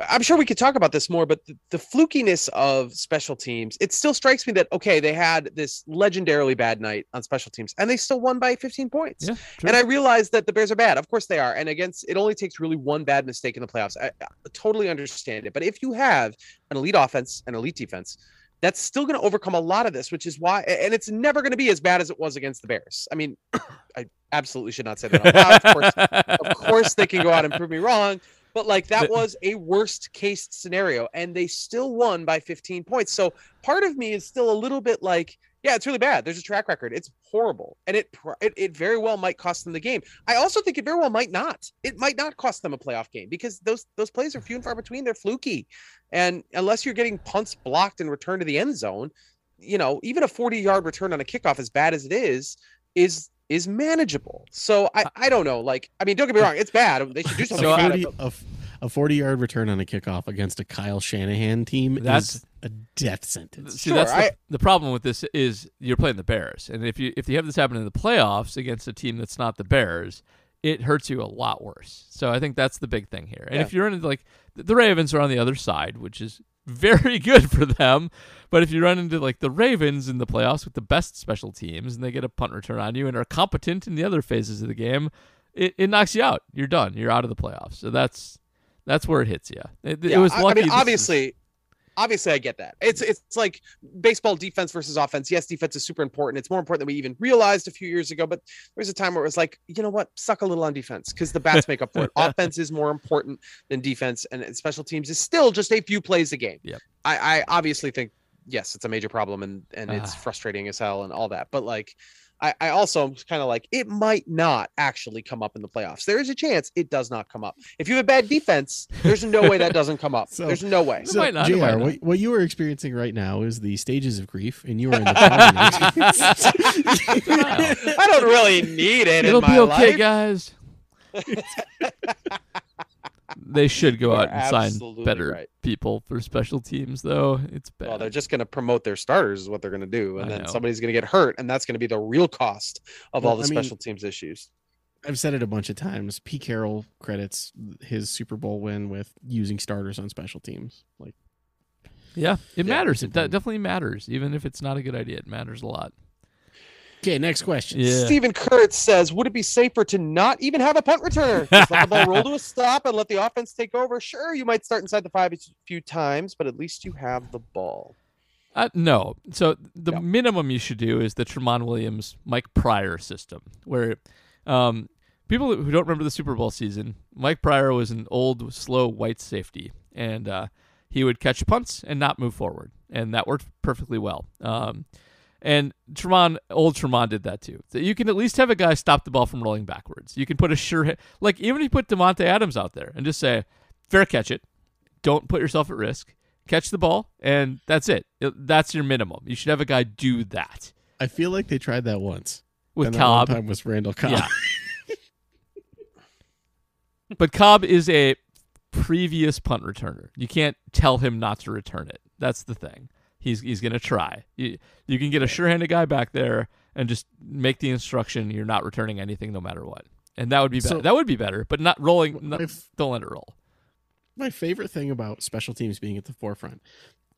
I'm sure we could talk about this more, but the, the flukiness of special teams, it still strikes me that okay, they had this legendarily bad night on special teams, and they still won by 15 points. Yeah. And I realize that the Bears are bad. Of course they are. And against it only takes really one bad mistake in the playoffs. I, I totally understand it. But if you have an elite offense and elite defense, that's still going to overcome a lot of this, which is why, and it's never going to be as bad as it was against the Bears. I mean, I absolutely should not say that. Out loud. Of course, of course, they can go out and prove me wrong. But like that was a worst case scenario, and they still won by 15 points. So part of me is still a little bit like, yeah, it's really bad. There's a track record. It's horrible, and it it, it very well might cost them the game. I also think it very well might not. It might not cost them a playoff game because those those plays are few and far between. They're fluky, and unless you're getting punts blocked and returned to the end zone, you know, even a 40 yard return on a kickoff, as bad as it is, is is manageable. So I uh, I don't know. Like I mean, don't get me wrong, it's bad. They should do something So about 40, it. but- a, f- a 40 yard return on a kickoff against a Kyle Shanahan team That's- is a death sentence. See, Sure, that's the, I- the problem with this is you're playing the Bears, and if you if you have this happen in the playoffs against a team that's not the Bears, it hurts you a lot worse. So I think that's the big thing here. And Yeah. if you're in like the the Ravens are on the other side, which is very good for them, but if you run into like the Ravens in the playoffs with the best special teams and they get a punt return on you and are competent in the other phases of the game, it, it knocks you out. You're done. You're out of the playoffs. So that's that's where it hits you. It, it Yeah, was I- lucky. I mean, obviously, is- obviously, I get that. It's it's like baseball defense versus offense. Yes, defense is super important. It's more important than we even realized a few years ago. But there's a time where it was like, you know what, suck a little on defense because the bats make up for it. offense is more important than defense, and special teams is still just a few plays a game. Yep. I, I obviously think yes, it's a major problem and and it's Ah. frustrating as hell and all that. But like. I, I also am kind of like it might not actually come up in the playoffs. There is a chance it does not come up. If you have a bad defense, there's no way that doesn't come up. So- there's no way. It might not, JR, might what, what you are experiencing right now is the stages of grief, and you are in the prime I don't really need it It'll in my be okay, life. guys. they should go out and sign better right. people for special teams, though. It's bad. Well, they're just going to promote their starters, is what they're going to do, and I then know. somebody's going to get hurt, and that's going to be the real cost of Well, all the I mean- special teams issues. I've said it a bunch of times. P. Carroll credits his Super Bowl win with using starters on special teams. Like, yeah, it Yeah, matters. It de- definitely matters, even if it's not a good idea. It matters a lot. Okay, next question. Yeah. Stephen Kurtz says, "Would it be safer to not even have a punt returner? Just let the ball roll to a stop and let the offense take over? Sure, you might start inside the five a few times, but at least you have the ball." Uh, no. So the No. minimum you should do is the Tramon Williams, Mike Prior system, where um, people who don't remember the Super Bowl season, Mike Prior was an old, slow white safety, and uh, he would catch punts and not move forward, and that worked perfectly well. Um, and Tramon, old Tramon did that too. So you can at least have a guy stop the ball from rolling backwards. You can put a sure hit, like even if you put Davante Adams out there and just say, fair catch it, don't put yourself at risk, catch the ball, and that's it. That's your minimum. You should have a guy do that I feel like they tried that once. with and Cobb. time was Randall Cobb. Yeah. but Cobb is a previous punt returner. You can't tell him not to return it. That's the thing. He's he's gonna try. You you can get a sure-handed guy back there and just make the instruction you're not returning anything no matter what. And that would be better. So- that would be better, but not rolling. Not, If- don't let it roll. My favorite thing about special teams being at the forefront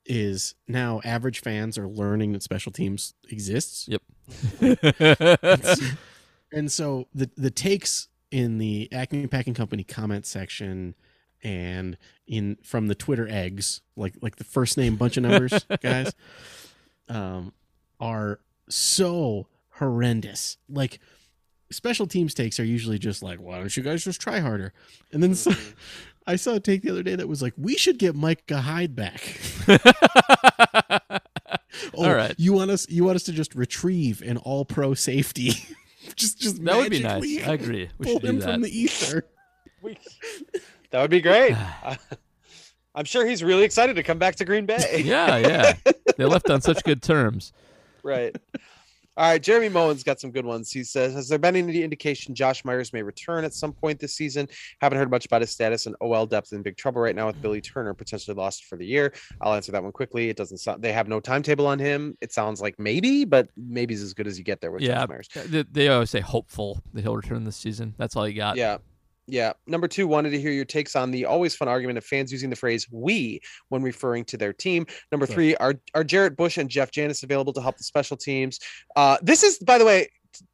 is now average fans are learning that special teams exists. Yep. And so the the takes in the Acme Packing Company comment section and in from the Twitter eggs, like like the first name bunch of numbers guys, um, are so horrendous. Like special teams takes are usually just like, why don't you guys just try harder? And then so, I saw a take the other day that was like, we should get Micah Hyde back. Oh, All right. You want us you want us to just retrieve an all pro safety. just just That would be nice. I agree. We Pull should do him that. from the ether. We- that would be great. I'm sure he's really excited to come back to Green Bay. yeah, yeah. They left on such good terms. right. All right, Jeremy Moen's got some good ones. He says, "Has there been any indication Josh Myers may return at some point this season? Haven't heard much about his status and OL depth in big trouble right now with Billy Turner potentially lost for the year. I'll answer that one quickly. It doesn't sound they have no timetable on him. It sounds like maybe, but maybe maybe's as good as you get there with Yeah. Josh Myers. They, they always say hopeful that he'll return this season. That's all you got. Yeah. Yeah. Number two, wanted to hear your takes on the always fun argument of fans using the phrase "we" when referring to their team. Number Sure. three, are are Jarrett Bush and Jeff Janis available to help the special teams? Uh, this is, by the way,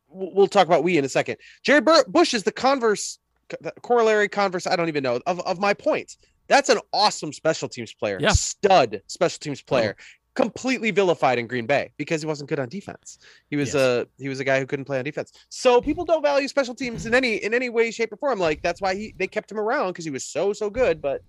we'll talk about we in a second. Jarrett Bur- Bush is the converse, the corollary converse. I don't even know of of my point. That's an awesome special teams player, Yeah. stud special teams player. Completely vilified in Green Bay because he wasn't good on defense. He was Yes. a he was a guy who couldn't play on defense. So people don't value special teams in any in any way, shape, or form. Like that's why he they kept him around because he was so so good. But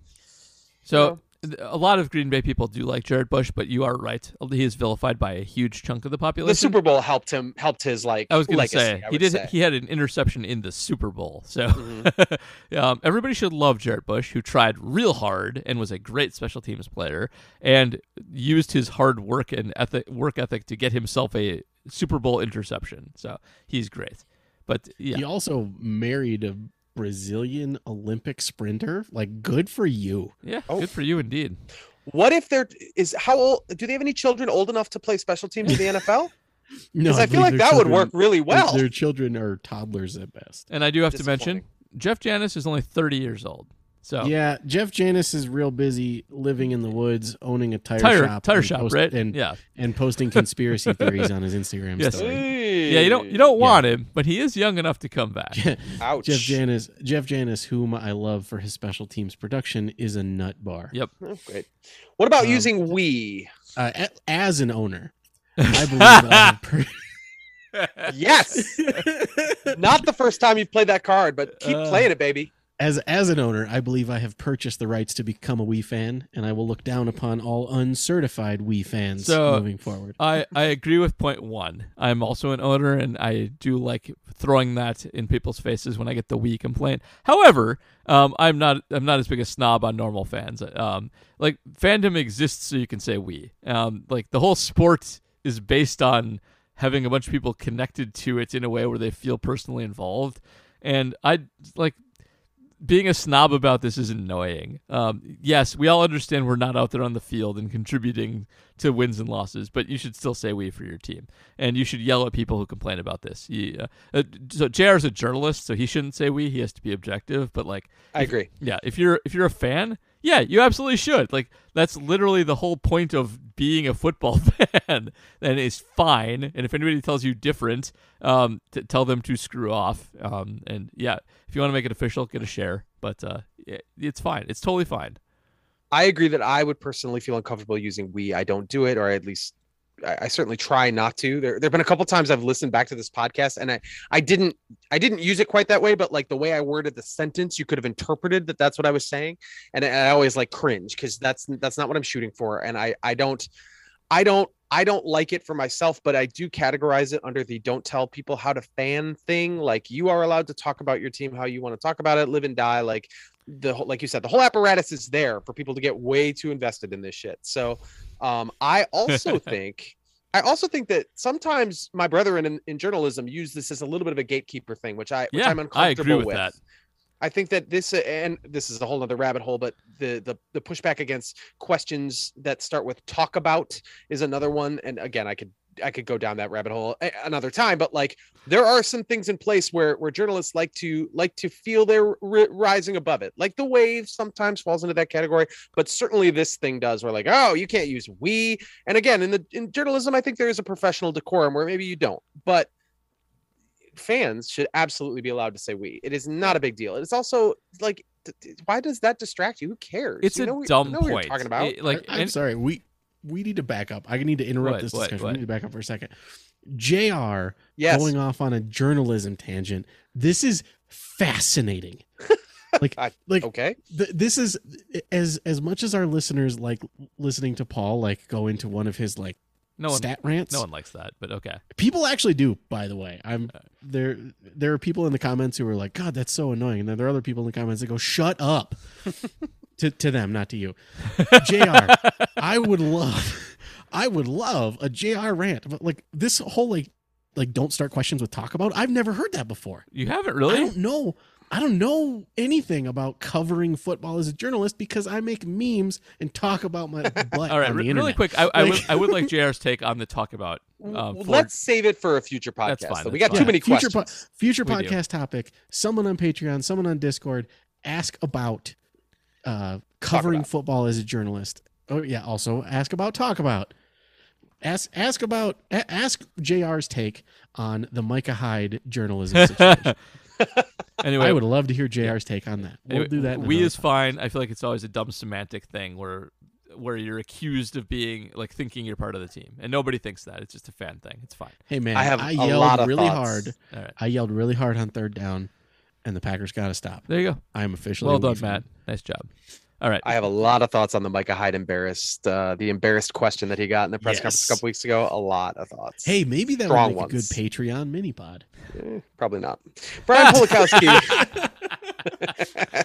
So a lot of Green Bay people do like Jarrett Bush, but you are right. He is vilified by a huge chunk of the population. the Super Bowl helped him helped his like. I was going to say he did. say. He had an interception in the Super Bowl, so Mhm. um, everybody should love Jarrett Bush, who tried real hard and was a great special teams player, and used his hard work and ethic, work ethic to get himself a Super Bowl interception. So he's great. But yeah, He also married a Brazilian Olympic sprinter. Like, good for you. yeah, Oh. good for you indeed. What if there is how old? Do they have any children old enough to play special teams in the NFL? No, Because I, feel like that their would work really well. Their children are toddlers at best. And I do have to mention Jeff Janis is only 30 years old. So Yeah, Jeff Janis is real busy living in the woods, owning a tire, tire shop, tire and shop, post- right? And yeah, and posting conspiracy theories on his Instagram Yes. story. yeah. You don't you don't want him, but he is young enough to come back. Ouch. Jeff Janis, Jeff Janis, whom I love for his special teams production, is a nut bar. Yep. Oh, great. What about Um, using we? Uh, as an owner, I believe I per- Yes. Not the first time you've played that card, but keep Uh, playing it, baby. As as an owner, I believe I have purchased the rights to become a we fan, and I will look down upon all uncertified we fans So- moving forward. I, I agree with point one. I'm also an owner, and I do like throwing that in people's faces when I get the we complaint. However, um, I'm not I'm not as big a snob on normal fans. Um, like fandom exists so you can say we. Um, like the whole sport is based on having a bunch of people connected to it in a way where they feel personally involved, and I like being a snob about this is annoying. Um, yes, we all understand we're not out there on the field and contributing to wins and losses, but you should still say we for your team, and you should yell at people who complain about this. You, uh, uh, so Jr. is a journalist, so he shouldn't say we. He has to be objective. But like, I agree. yeah, if you're if you're a fan, yeah, you absolutely should. Like that's literally the whole point of being a football fan. and it's fine. And if anybody tells you different, um, t- tell them to screw off. Um, and yeah, if you want to make it official, get a share. But uh, yeah, it's fine. It's totally fine. I agree that I would personally feel uncomfortable using we. I don't do it, or at least I, certainly try not to. There there've been a couple times I've listened back to this podcast and I I didn't I didn't use it quite that way, but like the way I worded the sentence, you could have interpreted that that's what I was saying, and I, I always like cringe because that's that's not what I'm shooting for, and I I don't I don't I don't like it for myself, but I do categorize it under the don't tell people how to fan thing. Like you are allowed to talk about your team how you want to talk about it, live and die. Like the like you said, the whole apparatus is there for people to get way too invested in this shit. So um, I also think I also think that sometimes my brethren in, in journalism use this as a little bit of a gatekeeper thing, which I which Yeah, I'm I uncomfortable agree with that. I think that this uh, and this is a whole other rabbit hole, but the the the pushback against questions that start with talk about is another one. And again, I could I could go down that rabbit hole another time, but like there are some things in place where where journalists like to like to feel they're ri- rising above it. Like the wave sometimes falls into that category, but certainly this thing does. Where like, oh, you can't use we. And again, in the in journalism, I think there is a professional decorum where maybe you don't, but fans should absolutely be allowed to say we. It is not a big deal. It's also like, th- th- why does that distract you? Who cares? It's you a know, what- dumb you know what point. you're talking about. It- like, I, am and- sorry. We we need to back up. I need to interrupt What, this discussion. what? We need to back up for a second. Jr. yes, going off on a journalism tangent. This is fascinating. like I- like okay. th- this is as as much as our listeners like listening to Paul like go into one of his like no one, stat rants. no one likes that. But okay, People actually do, by the way. I'm there. There are people in the comments who are like, "God, that's so annoying," and then there are other people in the comments that go, "Shut up." to to them, not to you. Jr. I would love, I would love a Jr. rant, but like this whole like like don't start questions with talk about. I've never heard that before. you haven't really? I don't know. I don't know anything about covering football as a journalist because I make memes and talk about my butt All right, on re- the really internet. quick. I, I would Like- I would like JR's take on the talk about. Um, Well, for- Let's save it for a future podcast. That's fine, though. We got fine. too many future questions. po- future We do. podcast topic. Someone on Patreon, someone on Discord, ask about uh, covering football as a journalist. Oh yeah, also ask about talk about. Ask ask about a- ask Jr's take on the Micah Hyde journalism situation. anyway, I would love to hear Jr's take on that. We'll Anyway, do that. We is time. fine. I feel like it's always a dumb semantic thing where where you're accused of being like thinking you're part of the team, and nobody thinks that. It's just a fan thing. It's fine. Hey man, I have I a yelled lot of really thoughts. hard. All right, I yelled really hard on third down, and the Packers got to stop. there you go. I am officially Well done, Leaf fan. Matt. Nice job. All right. I have a lot of thoughts on the Micah Hyde embarrassed, uh, the embarrassed question that he got in the press conference a couple weeks ago. A lot of thoughts. Hey, maybe that Strong would make ones. a good Patreon mini pod. Eh, probably not. Brian Polakowski.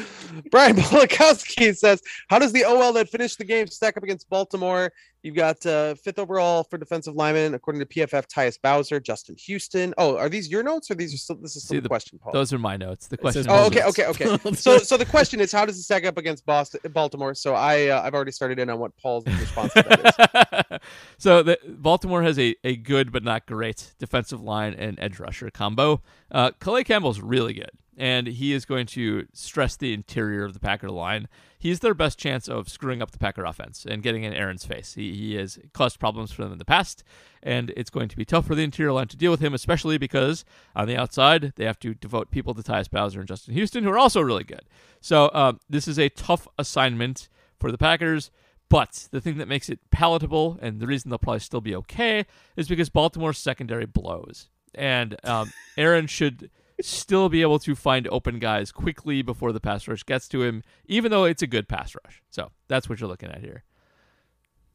Brian Polakowski says, "How does the OL that finished the game stack up against Baltimore? You've got uh, fifth overall for defensive lineman, according to PFF. Tyus Bowser, Justin Houston. Oh, are these your notes or these are still? This is still See, the the- question, Paul. Those are my notes. The question. Oh, is- okay, okay, okay. So, so the question is, how does it stack up against Boston, Baltimore? So I, uh, I've already started in on what Paul's response to that is. so the, Baltimore has a, a good but not great defensive line and edge rusher combo. Uh, Calais Campbell's really good, and he is going to stress the interior of the Packer line. He's their best chance of screwing up the Packer offense and getting in Aaron's face. He, he has caused problems for them in the past, and it's going to be tough for the interior line to deal with him, especially because on the outside they have to devote people to Tyus Bowser and Justin Houston, who are also really good. So um, this is a tough assignment for the Packers. But the thing that makes it palatable, and the reason they'll probably still be okay, is because Baltimore's secondary blows, and um, Aaron should still be able to find open guys quickly before the pass rush gets to him, even though it's a good pass rush. So that's what you're looking at here.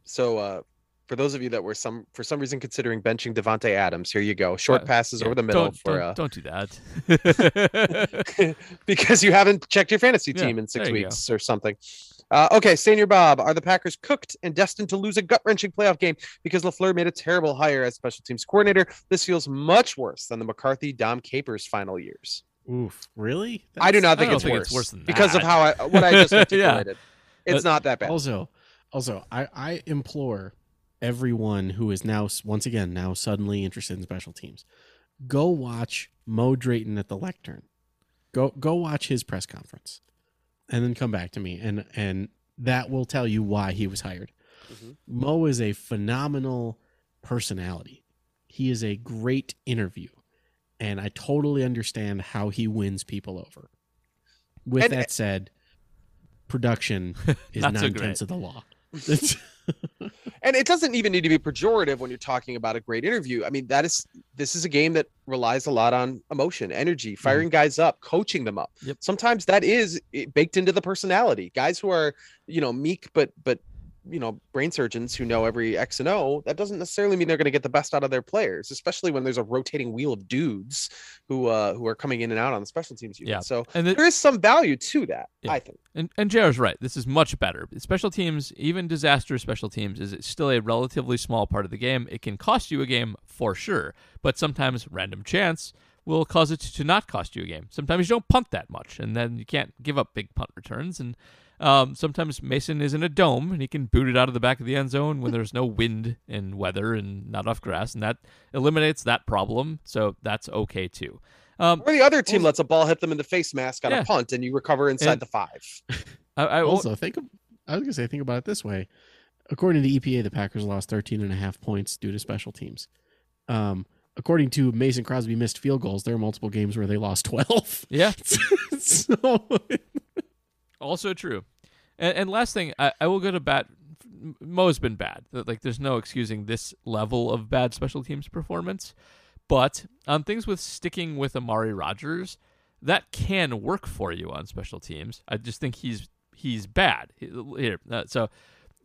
So, uh, for those of you that were some for some reason considering benching Davante Adams, here you go. Short passes Yeah, over the middle don't, for don't, uh, don't do that. because you haven't checked your fantasy Yeah, team in six there you go. weeks or something. Uh, okay, Senior Bob, are the Packers cooked and destined to lose a gut wrenching playoff game because LaFleur made a terrible hire as special teams coordinator? This feels much worse than the McCarthy Dom Capers final years. Oof, really? I do not think it's think worse, it's worse than because of how I what I just Yeah. articulated. It's But- not that bad. Also, also, I I implore everyone who is now once again now suddenly interested in special teams, go watch Mo Drayton at the lectern. Go go watch his press conference, and then come back to me, and and that will tell you why he was hired. Mhm. Mo is a phenomenal personality. He is a great interview, and I totally understand how he wins people over. With And- that said, production is Not so nine great. tenths of the law. And it doesn't even need to be pejorative when you're talking about a great interview. I mean, that is this is a game that relies a lot on emotion, energy, firing guys up, coaching them up. Yep. Sometimes that is eh, baked into the personality. Guys who are, you know, meek but but you know, brain surgeons who know every X and O, that doesn't necessarily mean they're going to get the best out of their players, especially when there's a rotating wheel of dudes who uh who are coming in and out on the special teams unit. Yeah. So and the, there is some value to that, Yeah. I think. And and JR's right. This is much better. Special teams, even disaster special teams, is still a relatively small part of the game. It can cost you a game for sure, but sometimes random chance will cause it to not cost you a game. Sometimes you don't punt that much, and then you can't give up big punt returns. And um, sometimes Mason is in a dome, and he can boot it out of the back of the end zone when there's no wind and weather and not enough grass, and that eliminates that problem. So that's okay too. Um, Or the other team lets a ball hit them in the face mask on Yeah. a punt and you recover inside And- the five. I, I also, think of, I was gonna say think about it this way. According to EPA, the Packers lost 13 and a half points due to special teams. Um, according to Mason Crosby missed field goals, there are multiple games where they lost 12. yeah. so Also true. And, and last thing, I, I will go to bat. Mo's been bad. Like, there's no excusing this level of bad special teams performance. But on things with sticking with Amari Rodgers, that can work for you on special teams. I just think he's he's bad here. Uh, so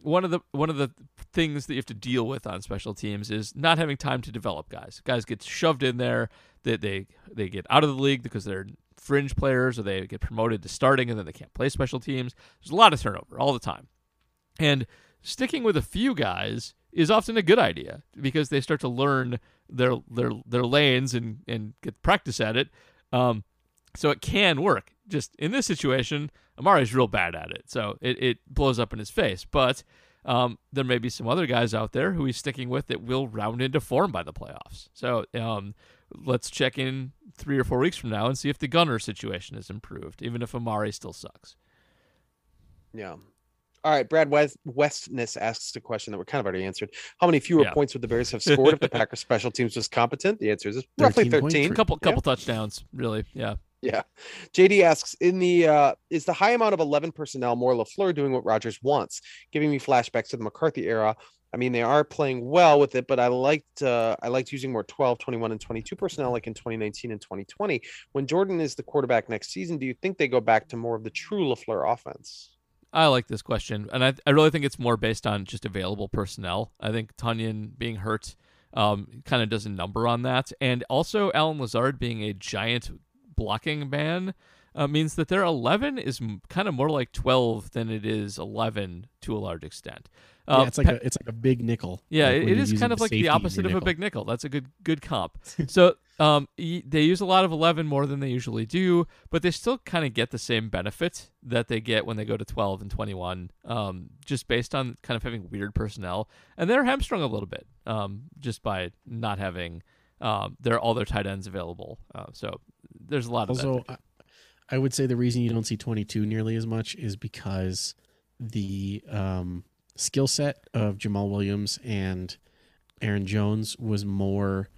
one of the one of the things that you have to deal with on special teams is not having time to develop guys. Guys get shoved in there. That they they get out of the league because they're fringe players, or they get promoted to starting and then they can't play special teams. There's a lot of turnover all the time, and sticking with a few guys is often a good idea because they start to learn their their their lanes and and get practice at it. Um, So it can work. Just in this situation, Amari's real bad at it. So it, it blows up in his face. But um, there may be some other guys out there who he's sticking with that will round into form by the playoffs. So um, let's check in three or four weeks from now and see if the gunner situation has improved, even if Amari still sucks. Yeah. All right, Brad West Westness asks a question that we're kind of already answered. How many fewer Yeah. points would the Bears have scored if the Packers special teams was competent? The answer is roughly 13 points. 13. A couple Yeah. couple touchdowns, really. Yeah. Yeah. JD asks, in the uh is the high amount of 11 personnel more LaFleur doing what Rodgers wants, giving me flashbacks to the McCarthy era. I mean, they are playing well with it, but I liked uh I liked using more 12, 21 and 22 personnel like in 2019 and 2020. When Jordan is the quarterback next season, do you think they go back to more of the true LaFleur offense? I like this question, and I I really think it's more based on just available personnel. I think Tonyan being hurt um, kind of does a number on that, and also Allen Lazard being a giant blocking man uh, means that their 11 is kind of more like 12 than it is 11 to a large extent. Uh, yeah, it's like Pe- a it's like a big nickel. yeah, like it, when it you're is kind of like the opposite of a big nickel. That's a good good comp. so um, y- they use a lot of 11 more than they usually do, but they still kind of get the same benefit that they get when they go to 12 and 21, um, just based on kind of having weird personnel. And they're hamstrung a little bit um, just by not having um, their all their tight ends available. Uh, so there's a lot of Also, that. I, would say the reason you don't see 22 nearly as much is because the um, skill set of Jamaal Williams and Aaron Jones was more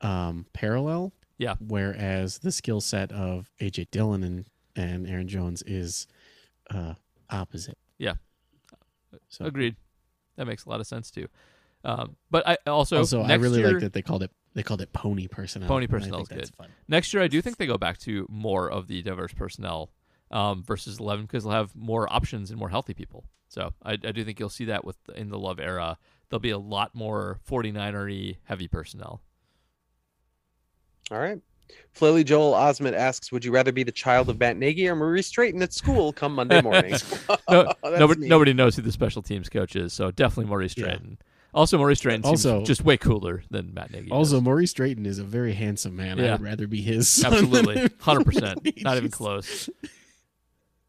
um, parallel. Yeah. Whereas the skill set of AJ Dillon and, and Aaron Jones is uh, opposite. Yeah. So Agreed. That makes a lot of sense too. Um, but I also also, I really year, like that they called it they called it pony personnel. Pony and personnel is good. fun. next year I do think they go back to more of the diverse personnel um, versus 11 because they'll have more options and more healthy people. So I, I do think you'll see that with in the Love era. There'll be a lot more 49er heavy personnel. All right. Flilly Joel Osmond asks, would you rather be the child of Matt Nagy or Maurice Drayton at school come Monday morning? No, That's nobody, nobody knows who the special teams coach is, so definitely Maurice Yeah. Drayton. Also, Maurice Drayton seems Also- just way cooler than Matt Nagy. Also, does. Maurice Drayton is a very handsome man. Yeah. I would rather be his absolutely, hundred percent, not even close.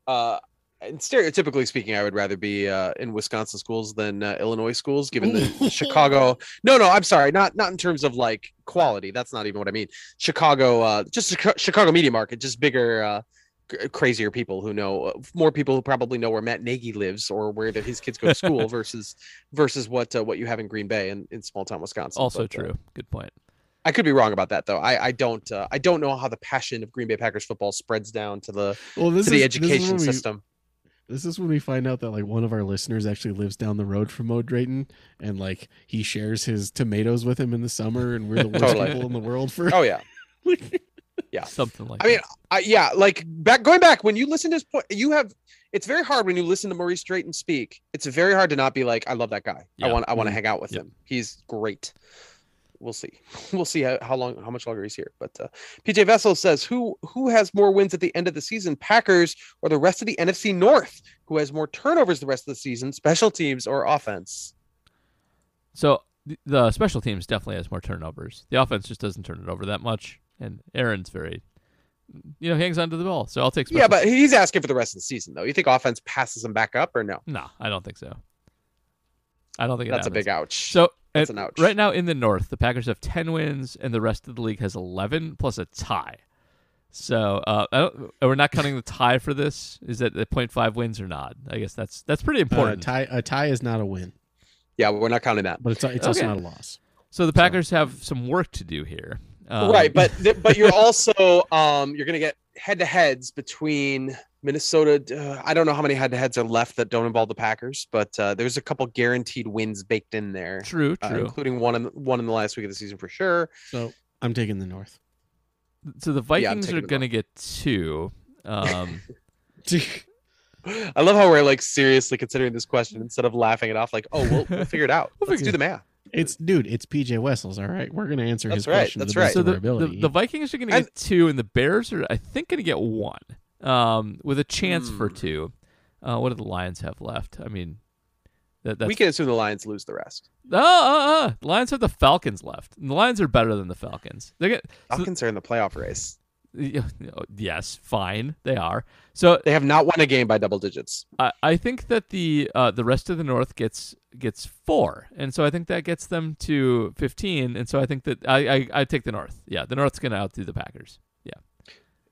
Uh, and stereotypically speaking, I would rather be uh, in Wisconsin schools than uh, Illinois schools, given the Chicago. No, no, I'm sorry, not not in terms of like quality. That's not even what I mean. Chicago, uh, just Chicago media market, just bigger, uh, c- crazier people who know more people who probably know where Matt Nagy lives or where the, his kids go to school versus versus what uh, what you have in Green Bay and in small town Wisconsin. Also But, uh, true. Good point. I could be wrong about that though. I I don't uh, I don't know how the passion of Green Bay Packers football spreads down to the Well, this to the is- this is education when we- system. This is when we find out that like one of our listeners actually lives down the road from Mo Drayton, and like he shares his tomatoes with him in the summer, and we're the worst Totally. people in the world for. Oh yeah. Yeah. Something like I mean. I, yeah, like back going back when you listen to his point, you have. It's very hard when you listen to Maurice Drayton speak. It's very hard to not be like, I love that guy. Yeah. I want, I want to hang out with Yep. him. He's great. We'll see. We'll see how, how long, how much longer he's here. But uh, PJ Vessel says, who who has more wins at the end of the season, Packers or the rest of the NFC North? Who has more turnovers the rest of the season, special teams or offense? So the special teams definitely has more turnovers. The offense just doesn't turn it over that much, and Aaron's very, you know, hangs onto the ball. So I'll take. Special Yeah, but he's asking for the rest of the season though. You think offense passes him back up or no? no, I don't think so. I don't think it That's a big ouch. So That's at- an ouch. right now in the North, the Packers have ten wins, and the rest of the league has eleven plus a tie. So uh, I don't, we're not counting the tie for this. Is that the 0.5 wins or not? I guess that's that's pretty Uh, important. tie a tie is not a win, yeah, we're not counting that. but it's it's also not a loss. so the Packers have some work to do here. Um, right but th- but you're also um you're gonna get head to heads between minnesota uh, i don't know how many head to heads are left that don't involve the packers but uh, there's a couple guaranteed wins baked in there true, uh, true. including one in one in the last week of the season for sure So I'm taking the North. so the Vikings taking are going to get two. Um, i love how we're like seriously considering this question instead of laughing it off like oh we'll, we'll figure it out We'll let's figure do the math it's dude, it's PJ Wessels. All right, we're gonna answer That's his right, question. to that's the right. best so of the, our the, ability. the Vikings are going to And- get two, and the Bears are, I think, going to get one um, with a chance for Hmm. two. Uh, what do the Lions have left? I mean, that, that's we can assume the lions lose the rest Uh, uh, uh. The Lions have the Falcons left. And the Lions are better than the Falcons. They get so falcons are in the playoff race y- yes, fine, they are. So They have not won a game by double digits. I, I think that the uh, the rest of the North gets gets four, and so I think that gets them to fifteen, and so I think that I I, I take the North. Yeah, the North's gonna outdo the Packers. Yeah.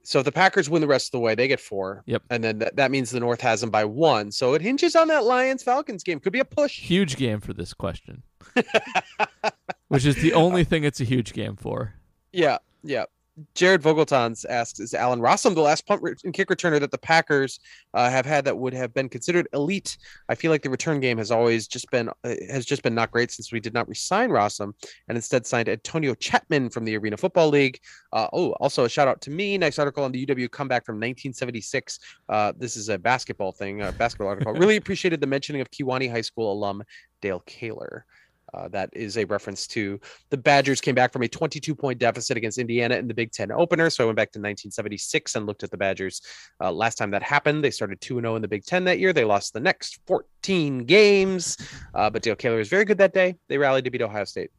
So if the Packers win the rest of the way, they get four. Yep. And then that, that means the North has them by one. So it hinges on that Lions Falcons game. Could be a push. Huge game for this question, which is the only thing it's a huge game for. Yeah, yeah. Jared Vogeltons asks, "Is Allen Rossum the last punt and kick returner that the Packers uh, have had that would have been considered elite? I feel like the return game has always just been uh, has just been not great since we did not resign Rossum and instead signed Antonio Chatman from the Arena Football League. Uh, oh, also a shout out to me. Nice article on the UW comeback from 1976. Uh, this is a basketball thing, a basketball article. Really appreciated the mentioning of Kewaunee High School alum Dale Kaler. Uh, that is a reference to the Badgers came back from a 22 point deficit against Indiana in the Big Ten opener. So I went back to 1976 and looked at the Badgers. Uh, last time that happened, they started 2 0 in the Big Ten that year. They lost the next 14 games, uh, but Dale Kaler was very good that day. They rallied to beat Ohio State.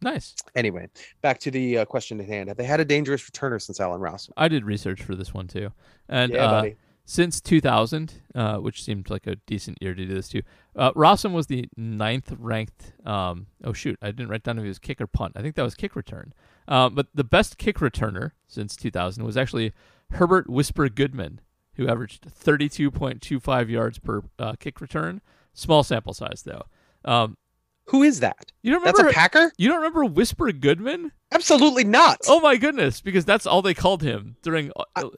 Nice. Anyway, back to the uh, question at hand. Have they had a dangerous returner since Allen Ross? I did research for this one too, and yeah, uh, buddy. Since 2000, uh, which seemed like a decent year to do this too. Uh, Rossum was the ninth ranked. Um, oh shoot, I didn't write down if he was kick or punt. I think that was kick return. Uh, but the best kick returner since 2000 was actually Herbert Whisper Goodman, who averaged 32.25 yards per uh, kick return. Small sample size though. Um, Who is that? you don't remember? That's a Packer? you don't remember Whisper Goodman? Absolutely not. Oh my goodness! Because that's all they called him during. Uh,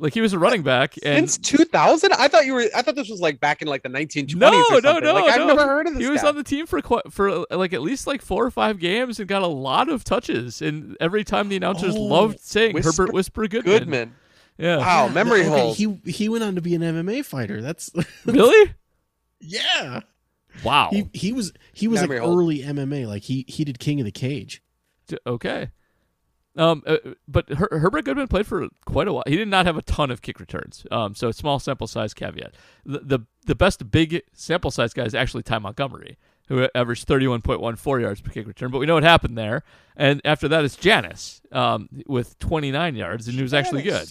like he was a running back, and Since 2000? I thought you were. I thought this was like back in like the 1920s. No, or no, no, Like I've no. never heard of this. he was guy. on the team for quite, for like at least like four or five games and got a lot of touches. And every time the announcers Oh, loved saying Whisper Herbert Whisper Goodman. Goodman. Yeah. Wow, memory okay, holes. He he went on to be an MMA fighter. That's Really? yeah. Wow. He he was he was Memory like hole. early MMA. Like he he did King of the Cage. D- okay. Um, uh, but Her- Herbert Goodman played for quite a while. He did not have a ton of kick returns. Um, so small sample size caveat. The the, the best big sample size guy is actually Ty Montgomery, who averaged thirty one point one four yards per kick return. But we know what happened there. And after that, it's Janis um, with twenty nine yards, and he was actually good.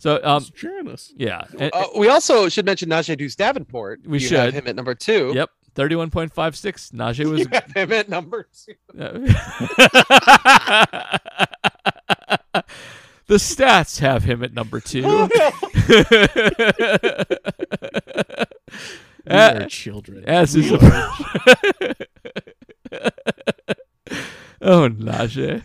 So um, It's Janis. yeah, and- Uh, we also should mention Najee Deuce Davenport. We You have should. him at number two. yep, thirty one point five six. Najee was. You have him at number two. the stats have him at number two. Oh, We Uh, are children. As is We a are- oh, Najee.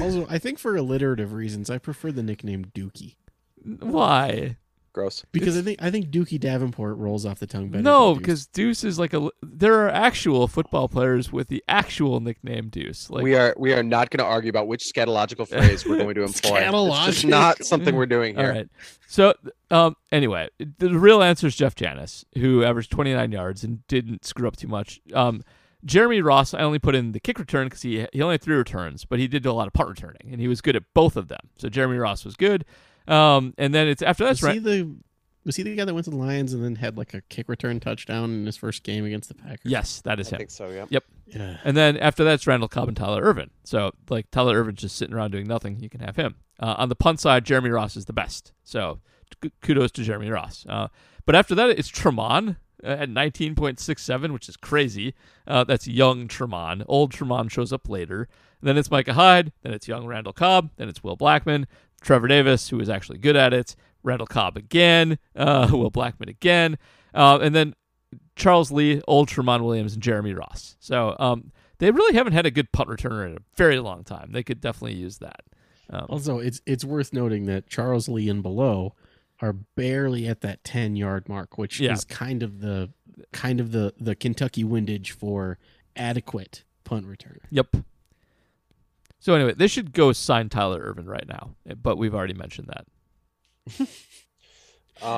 also, I think for alliterative reasons, I prefer the nickname Dookie Why? Gross. because I think I think Dookie Davenport rolls off the tongue better. No, than Deuce. because Deuce is like a. There are actual football players with the actual nickname Deuce. Like we are we are not going to argue about which scatological phrase we're going to employ. It's just not something we're doing All here. right. So, um, anyway, the real answer is Jeff Janis, who averaged 29 yards and didn't screw up too much. Um, Jeremy Ross, I only put in the kick return because he he only had three returns, but he did do a lot of punt returning, and he was good at both of them. So Jeremy Ross was good. Um, and then it's after that's right. the was he the guy that went to the Lions and then had like a kick return touchdown in his first game against the Packers? Yes, that is I him. I think so. Yeah. Yep. Yeah. And then after that, it's Randall Cobb and Tyler Ervin. So like Tyler Ervin's just sitting around doing nothing. You can have him. Uh, on the punt side, Jeremy Ross is the best. So k- kudos to Jeremy Ross. Uh, but after that, it's Tramon uh, at 19.67, which is crazy. Uh, that's young Tramon. Old Tramon shows up later. then it's Micah Hyde. Then it's young Randall Cobb. Then it's Will Blackmon. Trevor Davis, who is actually good at it. Randall Cobb again. Uh, Will Blackmon again. Uh, and then Charles Lee, old Tramon Williams, and Jeremy Ross. So um, they really haven't had a good punt returner in a very long time. They could definitely use that. Um, Also, it's it's worth noting that Charles Lee and below are barely at that ten yard mark, which Yeah. is kind of the kind of the the Kentucky windage for adequate punt returner. yep. So anyway, they should go sign Tyler Ervin right now, but we've already mentioned that.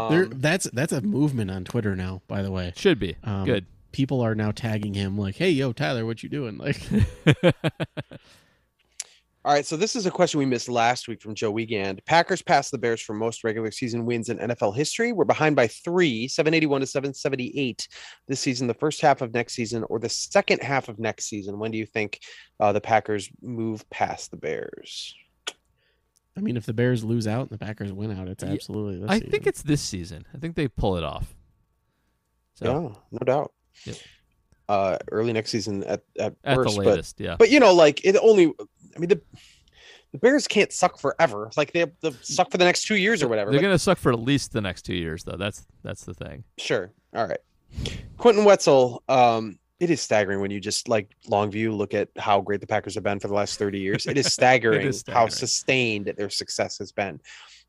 there, Um, that's that's a movement on Twitter now. By the way, Should be um, good. People are now tagging him like, "Hey, yo, Tyler, what you doing?" Like, all right. So this is a question we missed last week from Joe Wiegand. Packers passed the Bears for most regular season wins in NFL history. We're behind by three, 781 to 778 this season, the first half of next season, or the second half of next season. When do you think uh, the Packers move past the Bears? I mean, if the Bears lose out and the Packers win out, it's absolutely. This I season. think it's this season. I think they pull it off. So Yeah, no doubt. Yep. Uh, early next season at at, at worst, the but latest, yeah. but you know, like it only. I mean the. The Bears can't suck forever. Like they to suck for the next two years or whatever. They're Like, gonna suck for at least the next two years, though. That's that's the thing. Sure. All right. Quentin Wetzel, um, it is staggering when you just like long view look at how great the Packers have been for the last 30 years. It is staggering, how staggering. sustained their success has been.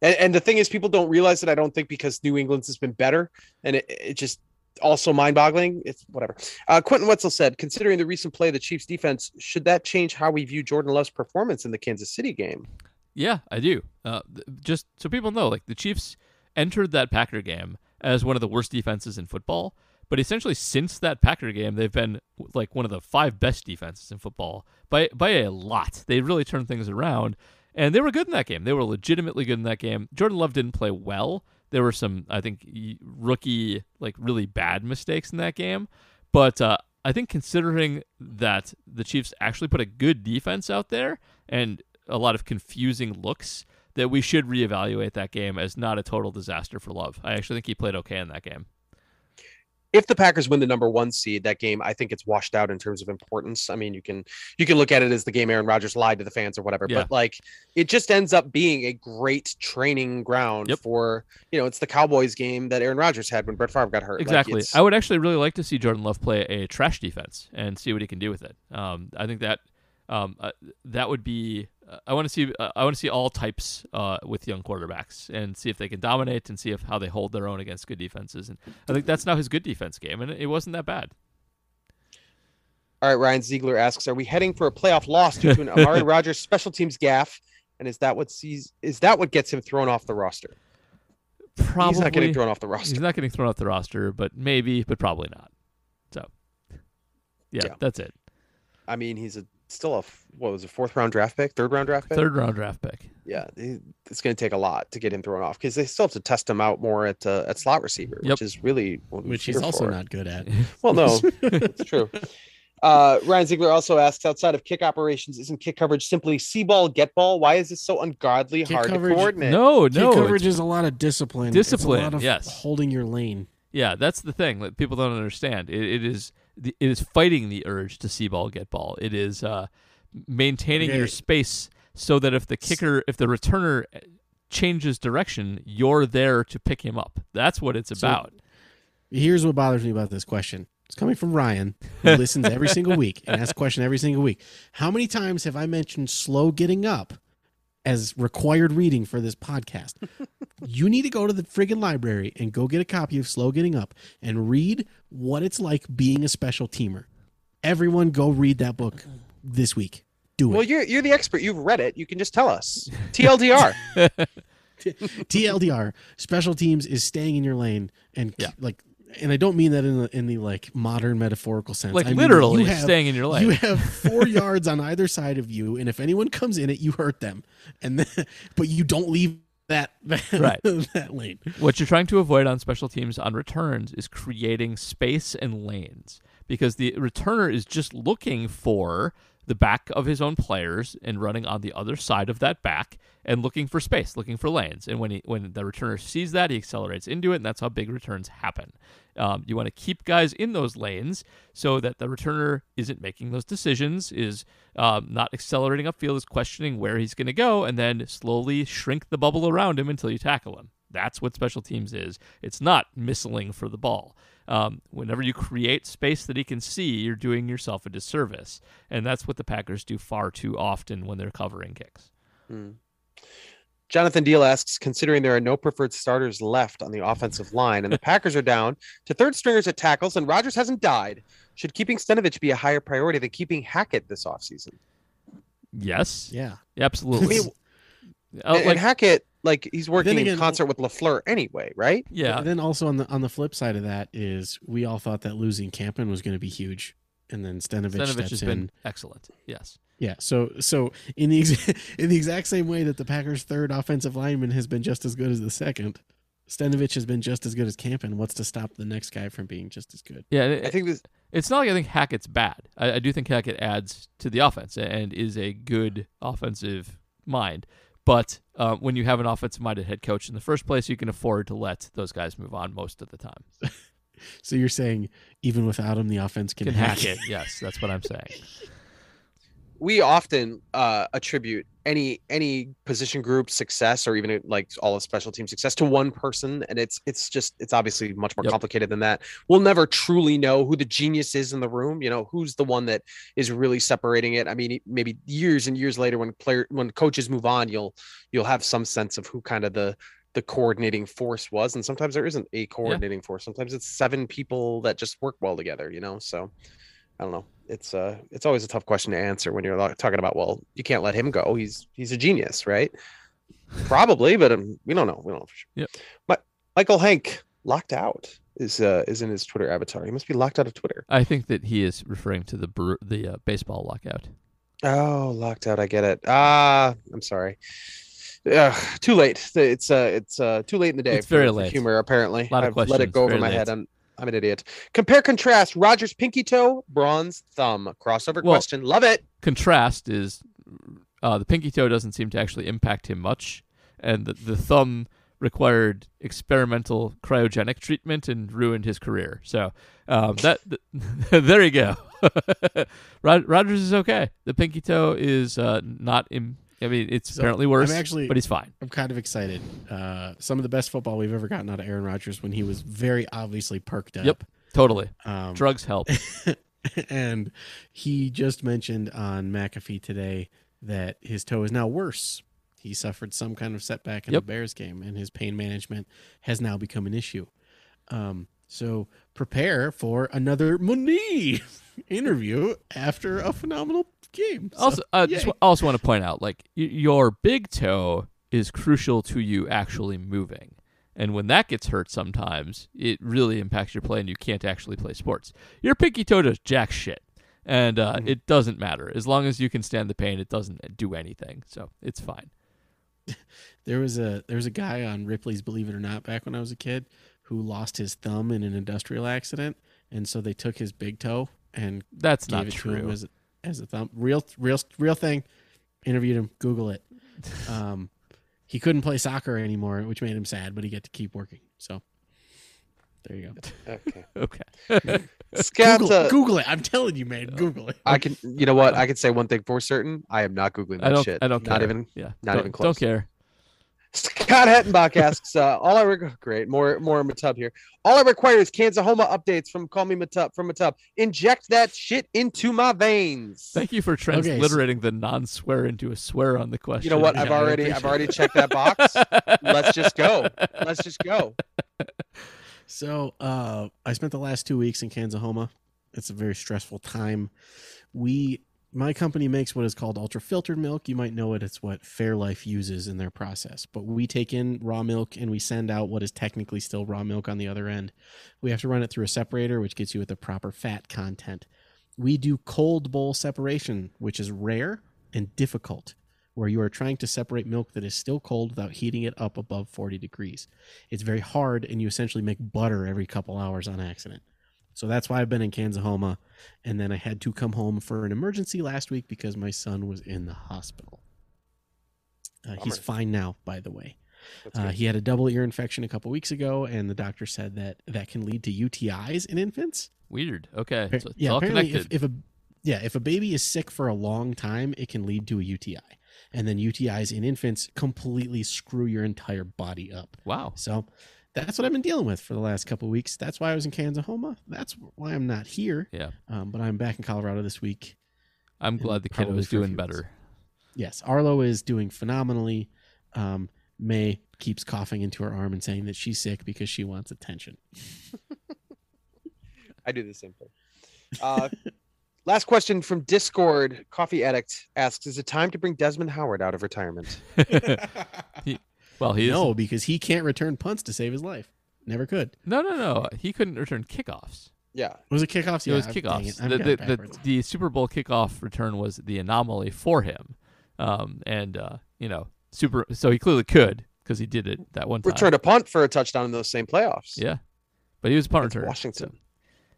And, and the thing is, people don't realize it, I don't think, because New England's has been better. And it, it just also mind boggling. It's whatever. Uh, Quentin Wetzel said, considering the recent play of the Chiefs defense, should that change how we view Jordan Love's performance in the Kansas City game? Yeah, I do. Uh, just so people know, like the Chiefs entered that Packer game as one of the worst defenses in football, but essentially since that Packer game, they've been like one of the five best defenses in football by by a lot. They really turned things around, and they were good in that game. They were legitimately good in that game. Jordan Love didn't play well. There were some, I think, rookie like really bad mistakes in that game, but uh, I think considering that the Chiefs actually put a good defense out there and a lot of confusing looks, that we should reevaluate that game as not a total disaster for Love. I actually think he played okay in that game. If the Packers win the number one seed, that game, I think it's washed out in terms of importance. I mean, you can you can look at it as the game Aaron Rodgers lied to the fans or whatever, Yeah. but like it just ends up being a great training ground Yep. for you know it's the Cowboys game that Aaron Rodgers had when Brett Favre got hurt. Exactly. it's- I would actually really like to see Jordan Love play a trash defense and see what he can do with it. Um, I think that um, uh, that would be. I want to see. Uh, I want to see all types uh, with young quarterbacks and see if they can dominate and see if how they hold their own against good defenses. And I think that's now his good defense game, and it wasn't that bad. All right, Ryan Ziegler asks, are we heading for a playoff loss due to an Amari Rodgers special teams gaff? And is that what sees is that what gets him thrown off the roster? Probably He's not getting thrown off the roster. He's not getting thrown off the roster, but maybe, but probably not. So, yeah, Yeah. that's it. I mean, he's a still a f- what was a fourth round draft pick, third round draft pick. Third round draft pick. yeah, it's going to take a lot to get him thrown off because they still have to test him out more at uh, at slot receiver, Yep. which is really what which he's also for. not good at. Well, no, it's true. Uh, Ryan Ziegler also asks, outside of kick operations, isn't kick coverage simply see ball, get ball? Why is this so ungodly Kick hard coverage- to coordinate? No, Kick no. coverage is a lot of discipline. Discipline, It's a lot of yes. holding your lane. Yeah, that's the thing that people don't understand. It, it is the, it is fighting the urge to see ball, get ball. It is uh, maintaining your space so that if the kicker, if the returner uh, changes direction, you're there to pick him up. That's what it's So- about. Here's what bothers me about this question. It's coming from Ryan, who listens every single week and asks a question every single week. How many times have I mentioned slow getting up as required reading for this podcast? you need to go to the friggin' library and go get a copy of Slow Getting Up and read what it's like being a special teamer. Everyone go read that book this week. Do it. Well, you're you're the expert. You've read it. You can just tell us. TLDR. TLDR, special teams is staying in your lane and Yeah. like and I don't mean that in the in the like modern metaphorical sense. Like I mean literally you have, staying in your lane. You have four yards on either side of you, and if anyone comes in it, you hurt them. And then, but you don't leave that that, Right. that lane. What you're trying to avoid on special teams on returns is creating space and lanes because the returner is just looking for the back of his own players and running on the other side of that back and looking for space, looking for lanes. And when he, when the returner sees that, he accelerates into it, and that's how big returns happen. Um, you want to keep guys in those lanes so that the returner isn't making those decisions, is um, not accelerating upfield, is questioning where he's going to go, and then slowly shrink the bubble around him until you tackle him. That's what special teams is. It's not missiling for the ball. Um, whenever you create space that he can see, you're doing yourself a disservice. And that's what the Packers do far too often when they're covering kicks. Jonathan Deal asks, considering there are no preferred starters left on the offensive line and the Packers are down to third stringers at tackles and Rodgers hasn't died, should keeping Stenavich be a higher priority than keeping Hackett this offseason? Yes, Yeah. absolutely. I mean, Uh, and, like, and Hackett, like he's working in concert with LaFleur anyway, right? yeah, But then also on the on the flip side of that is we all thought that losing Campen was going to be huge, and then Stenavich, Stenavich steps has in. been excellent. Yes. Yeah, so so in the ex- in the exact same way that the Packers' third offensive lineman has been just as good as the second, Stenavich has been just as good as Campen. What's to stop the next guy from being just as good? Yeah, and I think this it's not like I think Hackett's bad. I, I do think Hackett adds to the offense and is a good offensive mind. But uh, when you have an offensive-minded head coach in the first place, you can afford to let those guys move on most of the time. So you're saying even without him, the offense can, Can hack it. Yes, that's what I'm saying. we often uh, attribute any any position group success or even like all of special team success to one person and it's it's just it's obviously much more Yep. complicated than that. We'll never truly know who the genius is in the room you know who's the one that is really separating it. I mean maybe years and years later when player when coaches move on you'll you'll have some sense of who kind of the the coordinating force was and sometimes there isn't a coordinating force. Sometimes it's seven people that just work well together you know so I don't know. It's uh it's always a tough question to answer when you're talking about well, you can't let him go. He's he's a genius, right? Probably, but um, we don't know. We don't know for sure. Yep. But Michael Hank locked out is uh is in his Twitter avatar. He must be locked out of Twitter. I think that he is referring to the the uh, baseball lockout. Oh, locked out. I get it. Ah, I'm sorry. Uh, too late. It's uh it's uh too late in the day. It's very late. Humor apparently. Lot of I've let it go over very my late. head. I'm I'm an idiot. Compare contrast. Rodgers pinky toe, bronze thumb. Crossover Well- question. Love it. Contrast is uh, the pinky toe doesn't seem to actually impact him much, and the, the thumb required experimental cryogenic treatment and ruined his career. So um, that th- there you go. Rod- Rodgers is okay. The pinky toe is uh, not. Im- I mean, it's So, apparently worse, I'm actually- but he's fine. I'm kind of excited. Uh, some of the best football we've ever gotten out of Aaron Rodgers when he was very obviously perked up. Yep. Totally, Um, drugs help. and he just mentioned on McAfee today that his toe is now worse. He suffered some kind of setback in Yep. the Bears game, and his pain management has now become an issue. Um, so prepare for another Money interview after a phenomenal game. So, also, uh, just also want to point out, like y- your big toe is crucial to you actually moving, and when that gets hurt, sometimes it really impacts your play, and you can't actually play sports. Your pinky toe does jack shit, and uh, Mhm. it doesn't matter as long as you can stand the pain. It doesn't do anything, so it's fine. There was a there was a guy on Ripley's Believe It or Not back when I was a kid who lost his thumb in an industrial accident, and so they took his big toe and That's not it to him true. as as a thumb. Real real real thing. Interviewed him. Google it. Um, he couldn't play soccer anymore, which made him sad, but he got to keep working. So there you go. Okay. Okay. Scott, Google, uh, Google it. I'm telling you, man. Google it. I can. You know what? I can say one thing for certain. I am not googling that I don't. shit. I don't care. Not even. Yeah. not don't, even close. Don't care. Scott Hettenbach asks, uh, all I reg- great, more more Matub here. All I require is Kansahoma updates from Call Me Matub from Matub. Inject that shit into my veins. Thank you for so- transliterating the non-swear into a swear on the question. You know what? Yeah, I've already I've appreciate already checked that box. Let's just go. Let's just go. So uh, I spent the last two weeks in Kansahoma. It's a very stressful time. We, my company makes what is called ultra filtered milk. You might know it. It's what Fairlife uses in their process. But we take in raw milk and we send out what is technically still raw milk on the other end. We have to run it through a separator, which gets you at the proper fat content. We do cold bowl separation, which is rare and difficult, where you are trying to separate milk that is still cold without heating it up above 40 degrees. It's very hard, and you essentially make butter every couple hours on accident. So that's why I've been in Kansahoma, and then I had to come home for an emergency last week because my son was in the hospital. Uh, he's fine now, by the way. Uh, he had a double ear infection a couple weeks ago, and the doctor said that that can lead to UTIs in infants. Weird. Okay. So it's yeah, all apparently, connected. if, if a yeah, if a baby is sick for a long time, it can lead to a UTI, and then UTIs in infants completely screw your entire body up. wow. So that's what I've been dealing with for the last couple of weeks. That's why I was in Kansahoma. That's why I'm not here. Yeah. Um, but I'm back in Colorado this week. I'm glad the kid probably was doing better. Yes, Arlo is doing phenomenally. Um, May keeps coughing into her arm and saying that she's sick because she wants attention. I do the same thing. Uh, last question from Discord. Coffee Addict asks, "Is it time to bring Desmond Howard out of retirement?" Well, he no, because he can't return punts to save his life. Never could. No, no, no. He couldn't return kickoffs. Yeah, Was it kickoffs? it was dang kickoffs. I've The, the, the, the Super Bowl kickoff return was the anomaly for him. Um, and, uh, you know, super. So he clearly could because he did it that one time. return a punt for a touchdown in those same playoffs. Yeah. But he was a punt Against returner. Washington.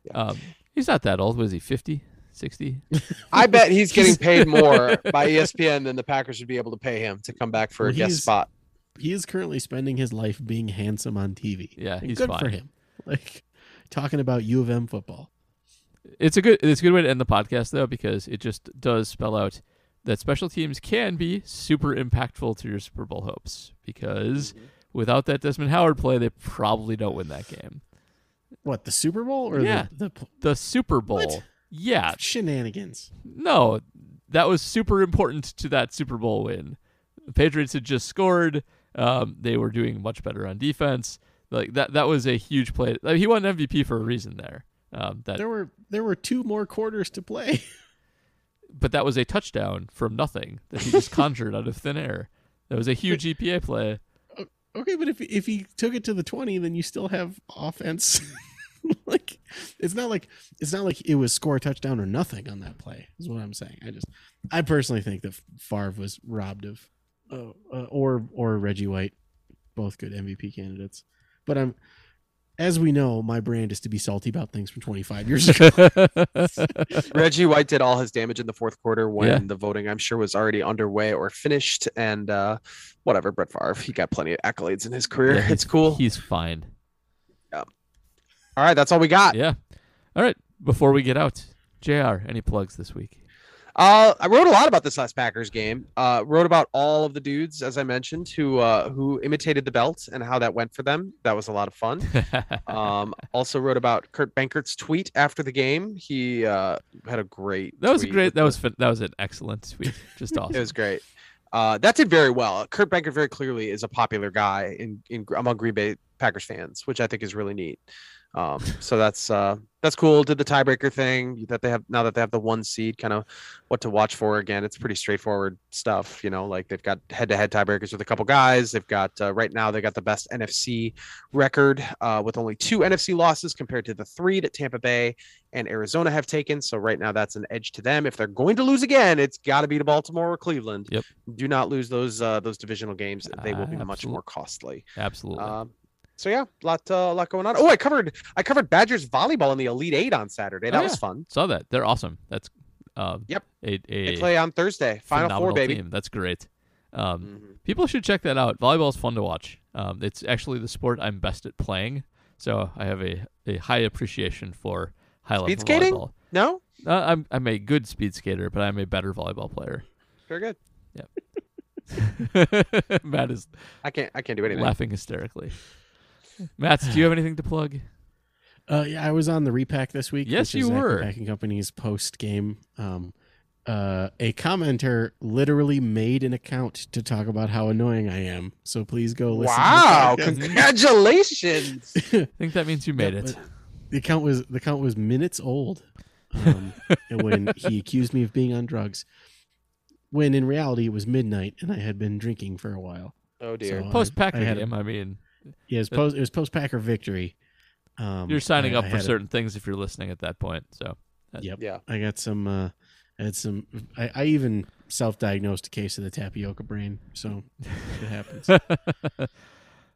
so, um, he's not that old. Was he 50? 60. I bet he's getting paid more by ESPN than the Packers should be able to pay him to come back for a guest spot. He is currently spending his life being handsome on TV. Yeah, And he's good fine. for him. Like talking about U of M football. It's a good it's a good way to end the podcast though because it just does spell out that special teams can be super impactful to your Super Bowl hopes because Mm-hmm. without that Desmond Howard play they probably don't win that game. What the Super Bowl or Yeah. the, the The Super Bowl. What? Yeah, shenanigans? no, that was super important to that Super Bowl win. The Patriots had just scored. Um, they were doing much better on defense. Like that, that was a huge play. Like, he won MVP for a reason there. Um, that, There were there were two more quarters to play. but that was a touchdown from nothing that he just conjured out of thin air. That was a huge EPA play. Okay, but if if he took it to the twenty, then you still have offense. like it's not like it's not like it was score a touchdown or nothing on that play. Is what I'm saying. I just I personally think that Favre was robbed of, uh, uh, or or Reggie White, both good MVP candidates. But I'm, as we know, my brand is to be salty about things from 25 years ago. Reggie White did all his damage in the fourth quarter when Yeah. the voting, I'm sure, was already underway or finished. And uh, whatever, Brett Favre, he got plenty of accolades in his career. Yeah, it's cool. He's fine. Yeah. all right, that's all we got. Yeah. All right. Before we get out, JR Any plugs this week? Uh, I wrote a lot about this last Packers game. Uh, wrote about all of the dudes, as I mentioned, who uh, who imitated the belt and how that went for them. That was a lot of fun. Um, also wrote about Kurt Benkert's tweet after the game. He uh, had a great. that was great. That was that was an excellent tweet. Just awesome. It was great. Uh, that did very well. Kurt Benkert very clearly is a popular guy in, in among Green Bay Packers fans, which I think is really neat. Um, so that's uh, that's cool. Did the tiebreaker thing that they have now that they have the one seed, kind of what to watch for. Again, it's pretty straightforward stuff. You know, like they've got head-to-head tiebreakers with a couple guys. They've got uh, right now they got the best NFC record uh, with only two NFC losses compared to the three that Tampa Bay and Arizona have taken. So right now that's an edge to them. If they're going to lose again, it's got to be to Baltimore or Cleveland. Yep. Do not lose those uh, those divisional games. They will be much more costly. Absolutely. Um, so yeah, lot uh, lot going on. Oh, I covered I covered Badgers volleyball in the Elite Eight on Saturday. That Oh, was fun. Saw that. They're awesome. That's um. Yep. A, They play on Thursday. Final four, baby. team. That's great. Um, Mhm. people should check that out. Volleyball is fun to watch. Um, it's actually the sport I'm best at playing, so I have a, a high appreciation for high level Speed skating? volleyball. No, Uh, I'm I'm a good speed skater, but I'm a better volleyball player. very good. Yep. Matt is I can't I can't do anything. laughing hysterically. Matt, do you have anything to plug? Uh, yeah, I was on the repack this week. Yes, which you Zach were. Packing Company's post game. Um, uh, a commenter literally made an account to talk about how annoying I am. So please go listen. Wow! To. Congratulations. I think that means you made Yeah, it. The account was the account was minutes old um, and when he accused me of being on drugs. When in reality it was midnight and I had been drinking for a while. oh dear. So, Post Packer I had a- game. I mean, Yeah, it was post. It was post Packer victory. Um, you're signing I- up I for had a- certain things if you're listening at that point. So Yep. Yeah. I got some. Uh, I had some. I, I even self-diagnosed a case of the tapioca brain, so it happens.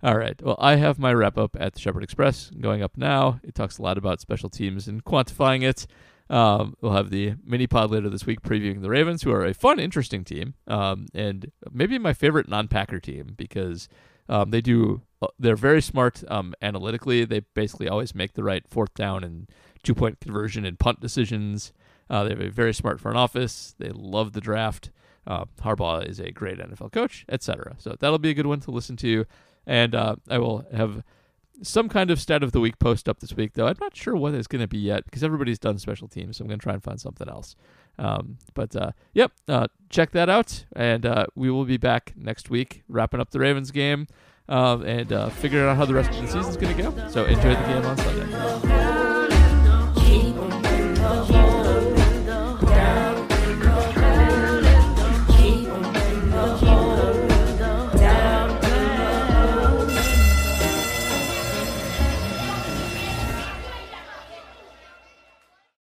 All right. Well, I have my wrap up at the Shepherd Express going up now. It talks a lot about special teams and quantifying it. Um, we'll have the mini pod later this week previewing the Ravens, who are a fun, interesting team, um, and maybe my favorite non-Packer team because um, they do. They're very smart um, analytically. They basically always make the right fourth down and two-point conversion and punt decisions. Uh, they have a very smart front office. They love the draft. Uh, Harbaugh is a great NFL coach, etc. So that'll be a good one to listen to. And uh, I will have some kind of stat of the week post up this week, though I'm not sure what it's going to be yet because everybody's done special teams. So I'm going to try and find something else. Um, but uh, yep, uh, check that out, and uh, we will be back next week wrapping up the Ravens game and uh, figuring out how the rest of the season's going to go. So enjoy the game on Sunday.